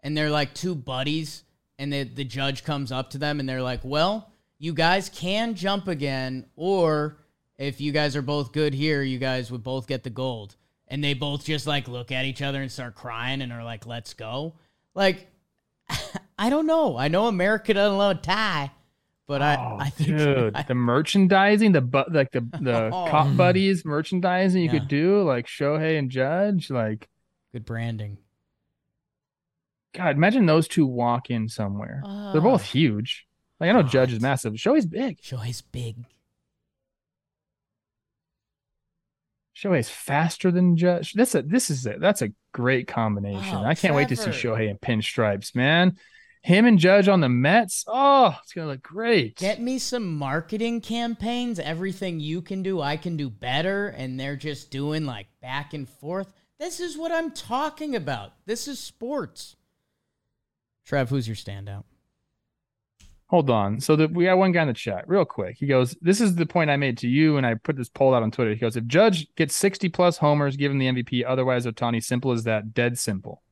And they're like two buddies, and the, the judge comes up to them and they're like, well, you guys can jump again, or if you guys are both good here, you guys would both get the gold. And they both just like look at each other and start crying and are like, let's go. Like, *laughs* I don't know. I know America doesn't love tie, but I, Oh, I think dude, *laughs* I- the merchandising, the but like the the *laughs* Oh. cop buddies merchandising you Yeah. could do, like Shohei and Judge, like good branding. God, imagine those two walk in somewhere. They're both huge. Like I know Judge is massive. Shohei's big. Shohei's big. Shohei's faster than Judge. That's a this is a that's a great combination. Oh, I can't wait to see Shohei in pinstripes, man. Him and Judge on the Mets. Oh, it's gonna look great. Get me some marketing campaigns. Everything you can do, I can do better. And they're just doing like back and forth. This is what I'm talking about. This is sports. Trev, who's your standout? Hold on. So the, we got one guy in the chat, real quick. He goes, "This is the point I made to you, and I put this poll out on Twitter." He goes, "If Judge gets sixty plus homers, give him the MVP. Otherwise, Ohtani, simple as that. Dead simple."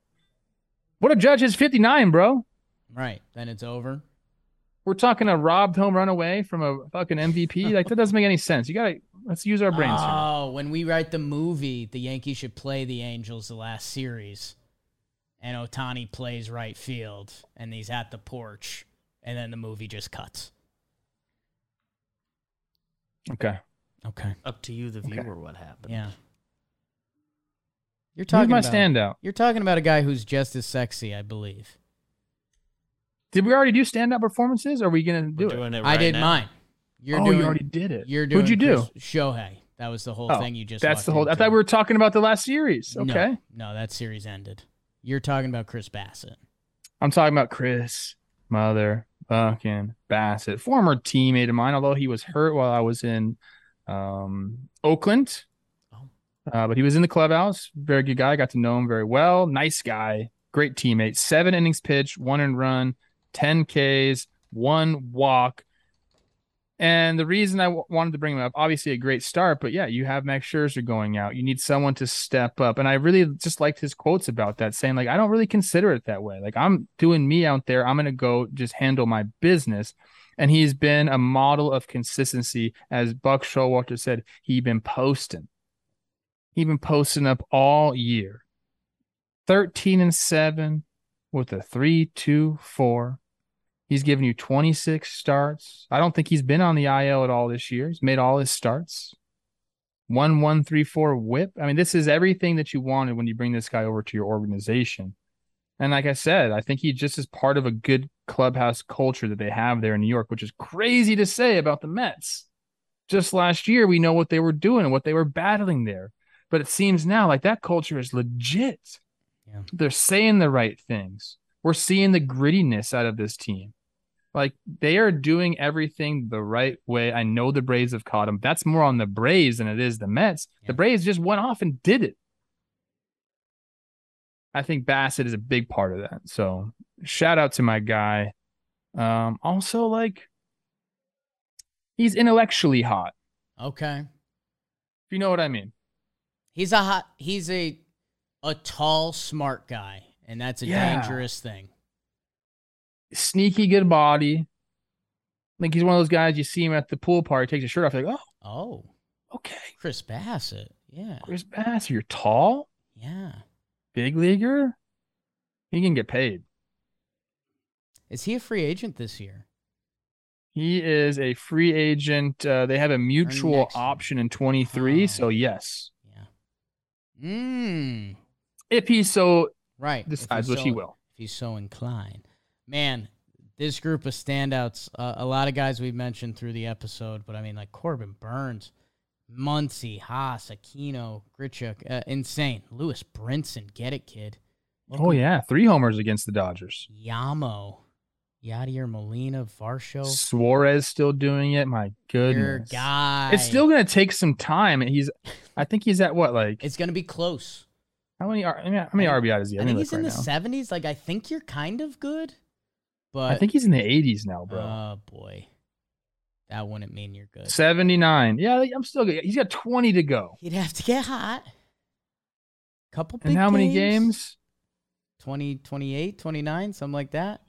What if Judge is fifty nine, bro? Right. Then it's over. We're talking a robbed home run away from a fucking MVP. Like that doesn't make any sense. You gotta Let's use our brains. here. Oh, when we write the movie, the Yankees should play the Angels the last series, and Ohtani plays right field, and he's at the porch, and then the movie just cuts. Okay. Okay. Up to you, the Okay. viewer, what happened. Yeah. You're Who's talking my about standout? You're talking about a guy who's just as sexy, I believe. Did we already do standout performances? Or are we gonna We're do it? doing it I did now. mine. You're oh, doing. you already did it. You're doing. Who'd you do? Chris Shohei. That was the whole Oh, thing you just. That's walked the whole. I into. thought we were talking about the last series. No, Okay. No, that series ended. You're talking about Chris Bassitt. I'm talking about Chris, mother fucking Bassitt, former teammate of mine. Although he was hurt while I was in um, Oakland, Oh. uh, but he was in the clubhouse. Very good guy. Got to know him very well. Nice guy. Great teammate. Seven innings pitched, one and run, ten Ks, one walk. And the reason I w- wanted to bring him up, obviously a great start, but yeah, you have Max Scherzer going out. You need someone to step up. And I really just liked his quotes about that, saying like, I don't really consider it that way. Like I'm doing me out there. I'm gonna go just handle my business. And he's been a model of consistency, as Buck Showalter said. He's been posting. He's been posting up all year. 13 and 7 with a 3 2 4. He's given you 26 starts. I don't think he's been on the IL at all this year. He's made all his starts. One, one, three, four whip. I mean, this is everything that you wanted when you bring this guy over to your organization. And like I said, I think he just is part of a good clubhouse culture that they have there in New York, which is crazy to say about the Mets. Just last year, we know what they were doing and what they were battling there. But it seems now like that culture is legit. Yeah. They're saying the right things. We're seeing the grittiness out of this team. Like they are doing everything the right way. I know the Braves have caught them. That's more on the Braves than it is the Mets. Yeah. The Braves just went off and did it. I think Bassitt is a big part of that. So shout out to my guy. Um, also like he's intellectually hot. Okay. If you know what I mean. He's a hot. He's a a tall, smart guy, and that's a Yeah. dangerous thing. Sneaky good body. Like he's one of those guys you see him at the pool party, takes his shirt off, like, oh, Oh, okay. Chris Bassitt. Yeah. Chris Bassitt, you're tall, Yeah. big leaguer. He can get paid. Is he a free agent this year? He is a free agent. Uh, they have a mutual next year. option in 23. Oh. So, yes, Yeah. Mmm. If he so Right. if decides, he's which he will. If he's so inclined. Man, this group of standouts, uh, a lot of guys we've mentioned through the episode, but I mean, like Corbin Burnes, Muncy, Haase, Aquino, Grichuk, uh, insane. Lewin Brinson, get it, kid. Oh, yeah. Three homers against the Dodgers. Yamo, Yadier Molina, Varsho, Suarez still doing it. My your goodness. guy. It's still going to take some time. He's, I think he's at what, like, It's gonna be close. How many, I how many I RBI does he I have? think he's in right the seventies. Like I think you're kind of good, but I think he's in the 80s now, bro. Oh boy, that wouldn't mean you're good. 79. Yeah, I'm still good. He's got 20 to go. He'd have to get hot. Couple big And how many games? games? 20, 28, 29, something like that.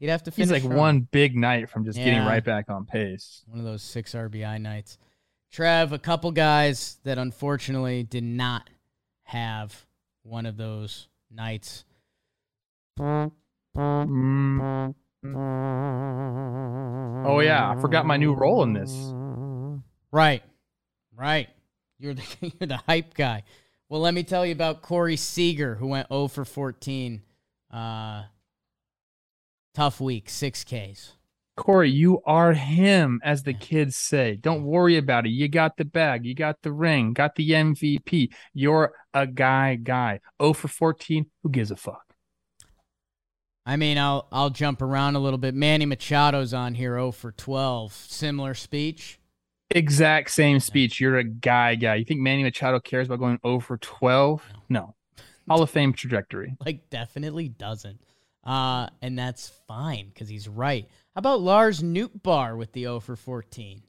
He'd have to finish. He's like strong. one big night from just getting right back on pace. one of those six RBI nights. Trev, a couple guys that unfortunately did not have one of those nights. Oh yeah, I forgot my new role in this. Right, right. You're the *laughs* you're the hype guy. Well, let me tell you about Corey Seager, who went 0 for 14. Uh, tough week, six Ks. Corey, you are him, as the kids say. Don't worry about it. You got the bag, you got the ring, got the MVP. You're a guy, guy. 0 for 14. Who gives a fuck? I mean, I'll I'll jump around a little bit. Manny Machado's on here, 0 for 12. Similar speech. Exact same speech. You're a guy, guy. You think Manny Machado cares about going 0 for 12? No. Hall of *laughs* Fame trajectory. Like, definitely doesn't. Uh, and that's fine because he's right. How about Lars Nootbaar with the 0 for 14?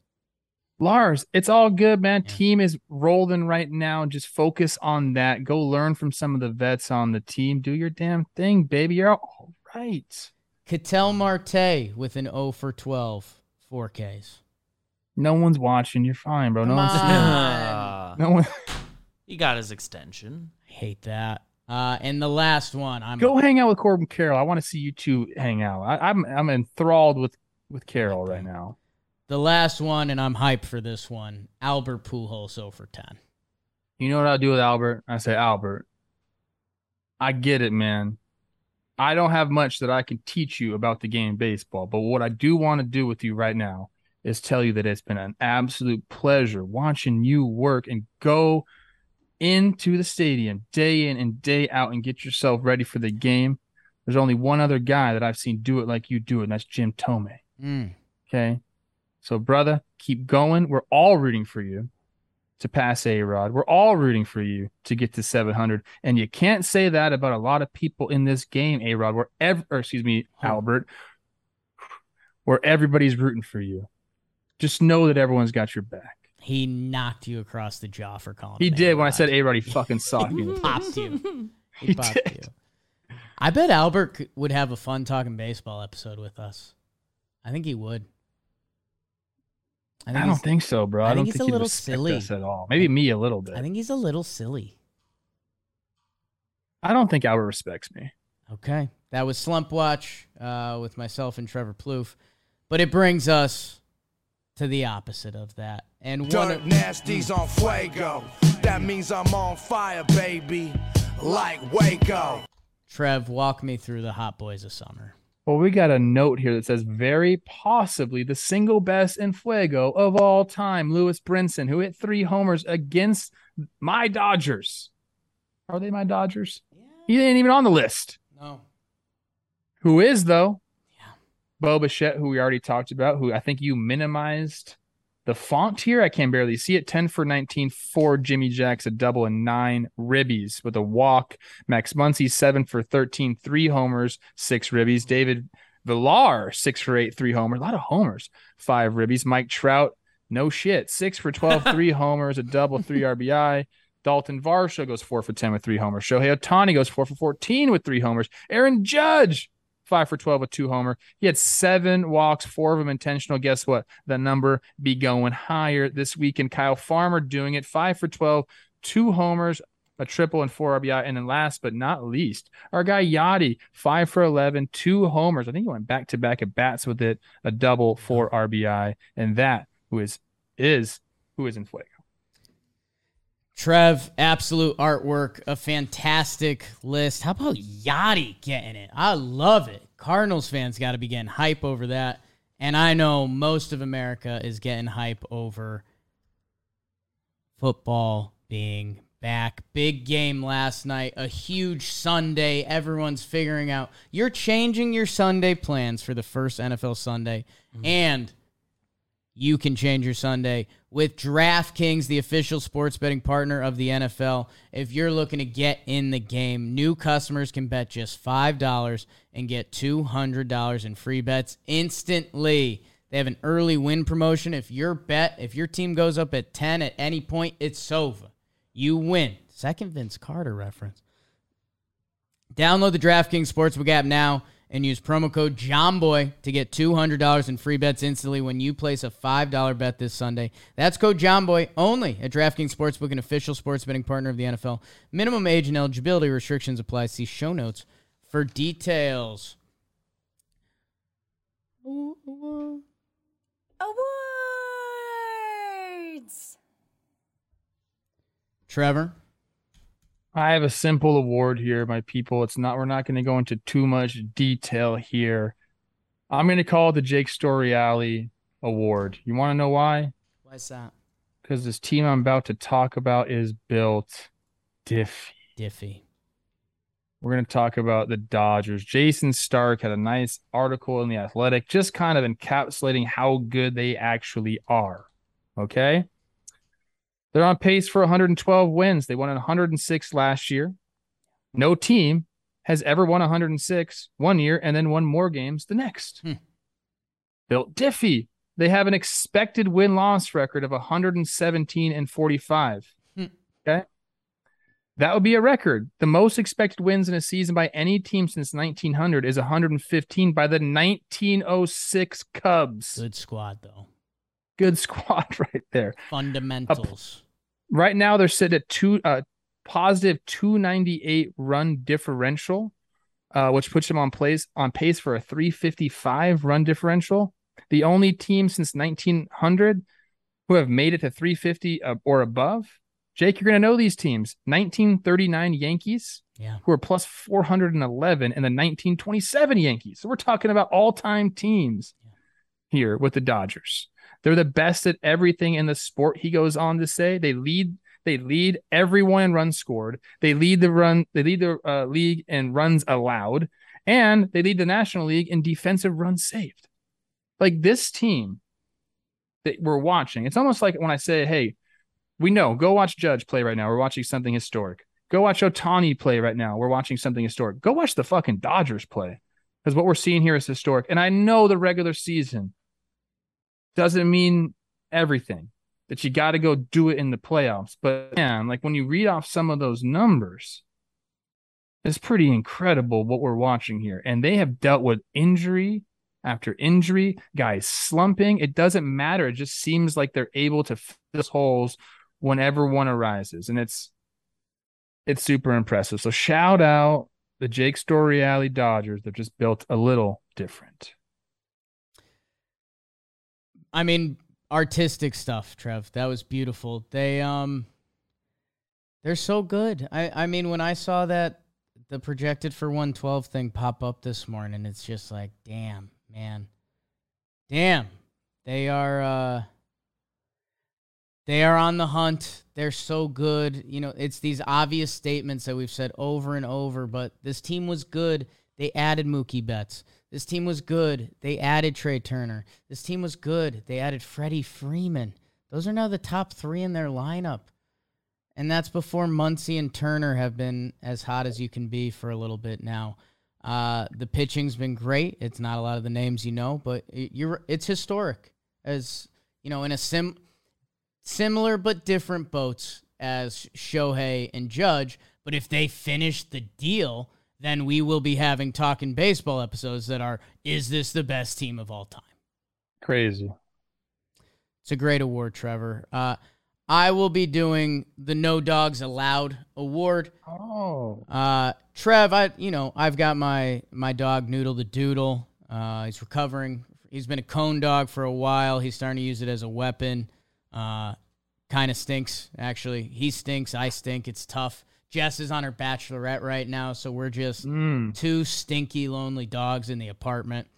Lars, it's all good, man. Yeah. Team is rolling right now. Just focus on that. Go learn from some of the vets on the team. Do your damn thing, baby. You're all right. Ketel Marte with an 0 for 12, 4Ks. No one's watching. You're fine, bro. No Come one's on. *laughs* No one. *laughs* he got his extension. I Hate that. Uh, and the last one, I'm Go hang out with Corbin Carroll. I want to see you two hang out. I, I'm I'm enthralled with with Carroll right now. the last one, and I'm hyped for this one. Albert Pujols over ten. You know what I'll do with Albert? I say, Albert, I get it, man. I don't have much that I can teach you about the game of baseball, but what I do want to do with you right now is tell you that it's been an absolute pleasure watching you work and go into the stadium day in and day out and get yourself ready for the game. There's only one other guy that I've seen do it like you do it, and that's Jim Thome. Mm. Okay. So, brother, keep going. We're all rooting for you to pass A Rod. We're all rooting for you to get to 700. And you can't say that about a lot of people in this game, A Rod, where ev- or excuse me, Huh. Albert, where everybody's rooting for you. Just know that everyone's got your back. He knocked you across the jaw for calling. He did when I A-Rod. said A Rod, *laughs* he fucking socked me. popped you. He, He popped did. you. I bet Albert would have a fun talking baseball episode with us. I think he would. I I don't think so, bro. I I, don't think he's think a little silly. us at all. Maybe me a little bit. I think he's a little silly. I don't think Albert respects me. Okay. That was Slump Watch uh, with myself and Trevor Plouffe. But it brings us to the opposite of that. And one Dirt of, Nasty's on Fuego. That means I'm on fire, baby. Like Waco. Trev, walk me through the Hot Boys of Summer. Well, we got a note here that says very possibly the single best in Fuego of all time, Lewin Brinson, who hit three homers against my Dodgers. Are they my Dodgers? He ain't even on the list. No. Who is though? Bo Bichette, who we already talked about, who I think you minimized the font here. I can barely see it. 10 for 19 for Jimmy Jacks, a double and nine ribbies with a walk. Max Muncy, seven for 13, three homers, six ribbies. David Villar, six for eight, three homers. A lot of homers, five ribbies. Mike Trout, no shit, six for 12, *laughs* three homers, a double, three RBI. Daulton Varsho goes four for 10 with three homers. Shohei Ohtani goes four for 14 with three homers. Aaron Judge, five for 12 with two homer. He had seven walks, four of them intentional. Guess what? The number be going higher this week. weekend. Kyle Farmer doing it, five for 12, two homers, a triple and four RBI. And then last but not least, our guy Yachty, five for 11, two homers. I think he went back to back at bats with it, a double, four RBI. And that who is, is, who is in Fuego. Trev, absolute artwork, a fantastic list. How about Yachty getting it? I love it. Cardinals fans got to be getting hype over that. And I know most of America is getting hype over football being back. Big game last night, a huge Sunday. Everyone's figuring out. You're changing your Sunday plans for the first NFL Sunday. Mm-hmm. And you can change your Sunday with DraftKings, the official sports betting partner of the NFL. If you're looking to get in the game, new customers can bet just $5 and get $200 in free bets instantly. They have an early win promotion. If your bet, if your team goes up at 10 at any point, it's over. You win. Second Vince Carter reference. Download the DraftKings Sportsbook app now and use promo code JOMBOY to get $200 in free bets instantly when you place a $5 bet this Sunday. That's code JOMBOY only at DraftKings Sportsbook, an official sports betting partner of the NFL. Minimum age and eligibility restrictions apply. See show notes for details. Awards. Trevor, I have a simple award here, my people. It's not, we're not going to go into too much detail here. I'm going to call it the Jake Storiale Award. You want to know why? why's that? Because this team I'm about to talk about is built diffy. Diffie. We're going to talk about the Dodgers. Jayson Stark had a nice article in The Athletic, just kind of encapsulating how good they actually are. Okay. They're on pace for 112 wins. They won 106 last year. No team has ever won 106 one year and then won more games the next. Hmm. Built Diffie. They have an expected win loss record of 117 and 45. Hmm. Okay. That would be a record. The most expected wins in a season by any team since 1900 is 115 by the 1906 Cubs. Good squad, though. Good *laughs* squad right there. Fundamentals. Right now they're sitting at two uh positive 298 run differential, uh, which puts them on place on pace for a 355 run differential. The only team since 1900 who have made it to 350 or above. Jake, you're going to know these teams 1939 Yankees, Yeah. who are plus 411, and the 1927 Yankees. So we're talking about all time teams here with the Dodgers. They're the best at everything in the sport. He goes on to say they lead. They lead everyone in runs scored. They lead the run. They lead the uh, league in runs allowed, and they lead the National League in defensive runs saved. Like this team that we're watching, it's almost like when I say, "Hey, we know. Go watch Judge play right now. We're watching something historic. Go watch Ohtani play right now. We're watching something historic. Go watch the fucking Dodgers play because what we're seeing here is historic. And I know the regular season doesn't mean everything that you got to go do it in the playoffs. But man, like when you read off some of those numbers, it's pretty incredible what we're watching here. And they have dealt with injury after injury, guys slumping. It doesn't matter. It just seems like they're able to fill holes whenever one arises. And it's it's super impressive. So shout out the Jake Storiale Dodgers. They're just built a little different. I mean, artistic stuff, Trev. That was beautiful. They um they're so good. I I mean, when I saw that the projected for 112 thing pop up this morning, it's just like, damn, man. Damn. They are uh they are on the hunt. They're so good. You know, it's these obvious statements that we've said over and over, but this team was good. They added Mookie Betts. This team was good. They added Trea Turner. This team was good. They added Freddie Freeman. Those are now the top three in their lineup. And that's before Muncy and Turner have been as hot as you can be for a little bit now. Uh, the pitching's been great. It's not a lot of the names you know, but it, you're it's historic. As you know, in a sim similar but different boats as Shohei and Judge. But if they finish the deal, then we will be having talking baseball episodes that are is this the best team of all time? Crazy. It's a great award, Trevor. Uh, I will be doing the No Dogs Allowed award. Oh. Uh, Trev, I you know I've got my my dog Noodle the Doodle. Uh, he's recovering. He's been a cone dog for a while. He's starting to use it as a weapon. Uh, kind of stinks actually. He stinks. I stink. It's tough. Jess is on her bachelorette right now, so we're just Mm. two stinky, lonely dogs in the apartment.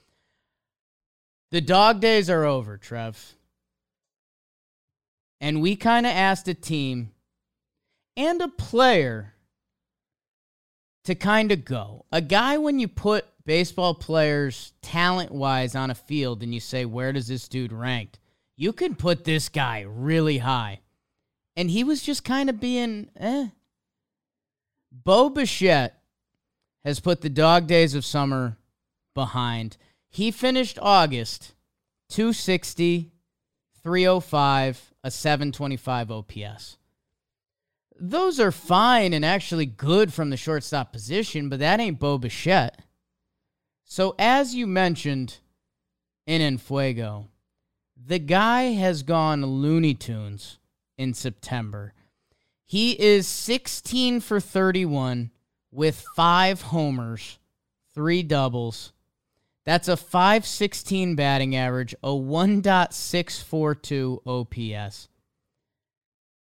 The dog days are over, Trev. And we kind of asked a team and a player to kind of go. A guy, when you put baseball players talent wise on a field and you say, where does this dude ranked? You could put this guy really high. And he was just kind of being, eh. Bo Bichette has put the dog days of summer behind. He finished August 260, 305, a 725 OPS. Those are fine and actually good from the shortstop position, but that ain't Bo Bichette. So, as you mentioned in Enfuego, the guy has gone Looney Tunes in September. He is 16 for 31 with five homers, three doubles. That's a 516 batting average, a 1.642 OPS.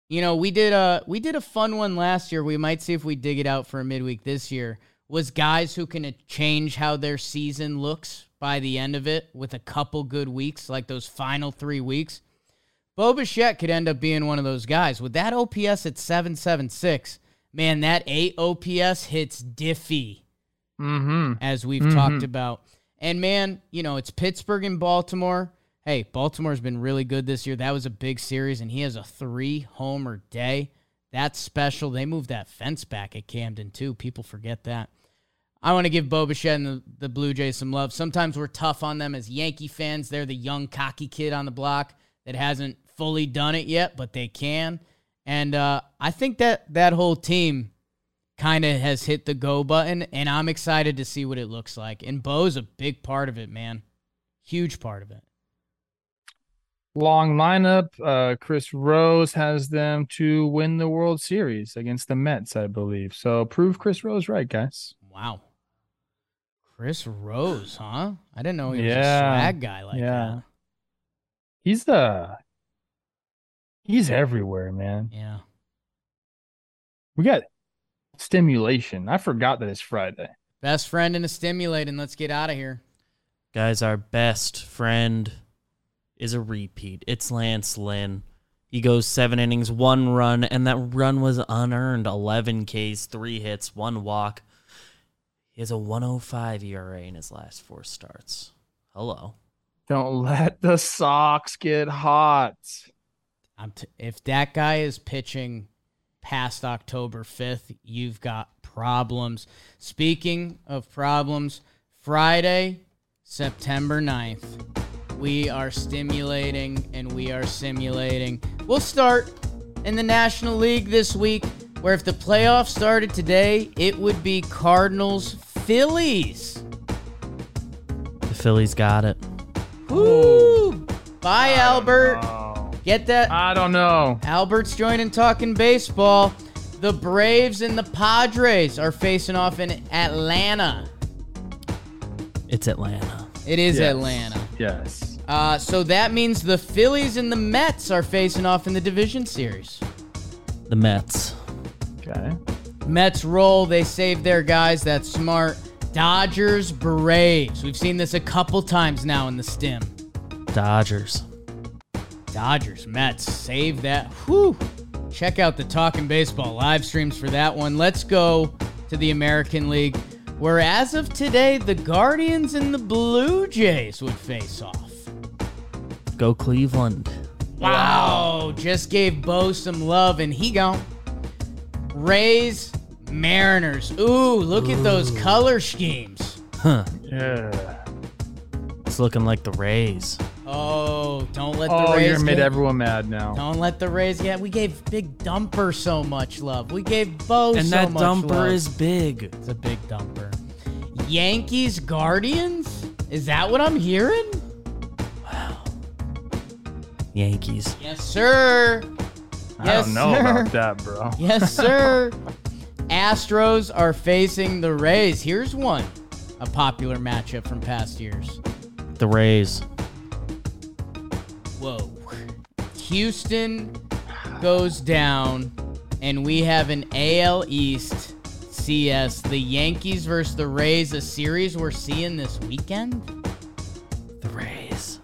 You know, we did a we did a fun one last year. We might see if we dig it out for a midweek this year. Was guys who can change how their season looks by the end of it with a couple good weeks, like those final three weeks. Bo Bichette could end up being one of those guys. With that OPS at 776, man, that 8 OPS hits diffy, Mm-hmm. as we've Mhm. talked about. And man, you know, it's Pittsburgh and Baltimore. Hey, Baltimore's been really good this year. That was a big series, and he has a three homer day. That's special. They moved that fence back at Camden, too. People forget that. I want to give Bo Bichette and the, the Blue Jays some love. Sometimes we're tough on them as Yankee fans. They're the young, cocky kid on the block that hasn't fully done it yet, but they can. And uh, I think that that whole team kind of has hit the go button, and I'm excited to see what it looks like. And Bo's a big part of it, man. Huge part of it. long lineup. Uh, Chris Rose has them to win the World Series against the Mets, I believe. So prove Chris Rose right, guys. Wow. Chris Rose, huh? I didn't know he was Yeah. a swag guy like that. Yeah. He's the he's everywhere, man. Yeah. We got stimulation. I forgot that it's Friday. Best friend in a stimulating. Let's get out of here. Guys, our best friend is a repeat. It's Lance Lynn. He goes seven innings, one run, and that run was unearned. 11 Ks, three hits, one walk. He has a 105 ERA in his last four starts. Hello. Don't let the socks get hot. I'm t- if that guy is pitching past October 5th, you've got problems. Speaking of problems, Friday, September 9th, we are stimulating and we are simulating. We'll start in the National League this week, where if the playoffs started today, it would be Cardinals Phillies. The Phillies got it. Woo! Bye, Albert. Get that I don't know. Albert's joining talking baseball. The Braves and the Padres are facing off in Atlanta. It's Atlanta. It is Yes. Atlanta. Yes. Uh, so that means the Phillies and the Mets are facing off in the division series. The Mets. Okay. Mets roll. They save their guys. That's smart. Dodgers, Braves. We've seen this a couple times now in the stim. Dodgers. Dodgers, Mets, save that. Whew. Check out the Talking Baseball live streams for that one. Let's go to the American League, where as of today, the Guardians and the Blue Jays would face off. Go Cleveland. Wow. Just gave Bo some love, and he gone. Rays, Mariners. Ooh, look at those color schemes. Huh. Yeah. It's looking like the Rays. Oh, don't let the Oh, Rays you're made everyone mad now. Don't let the Rays get. We gave Big Dumper so much love. We gave Bo and so that dumper love. is big. It's a big dumper. Yankees Guardians? Is that what I'm hearing? Wow. Yankees. Yes, sir. I Yes, don't know sir. about that, bro. *laughs* Yes, sir. Astros are facing the Rays. Here's one. A popular matchup from past years. The Rays. Whoa. Houston goes down, and we have an AL East CS. The Yankees versus the Rays, a series we're seeing this weekend. The Rays.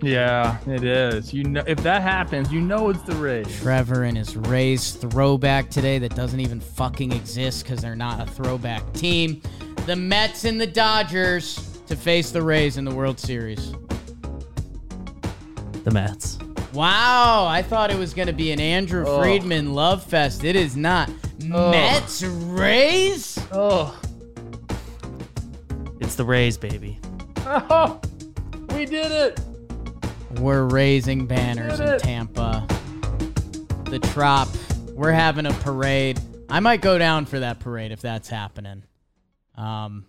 Yeah, it is. You know, if that happens, you know it's the Rays. Trevor and his Rays throwback today that doesn't even fucking exist because they're not a throwback team. The Mets and the Dodgers to face the Rays in the World Series. The Mets. Wow, I thought it was going to be an Andrew Oh. Friedman love fest. It is not. Oh. Mets Rays? Oh, It's the Rays, baby. oh we did it. We're raising banners Did in it. Tampa. The Trop. We're having a parade. I might go down for that parade if that's happening. Um,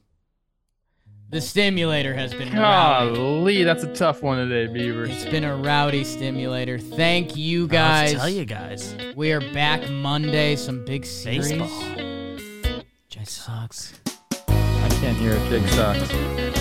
the stimulator has been rowdy. Golly, that's a tough one today, Beavers. It's been a rowdy stimulator. Thank you I'll guys. tell you guys. We are back Monday. Some big series. Baseball. J Sox. I can't hear it. Big sucks.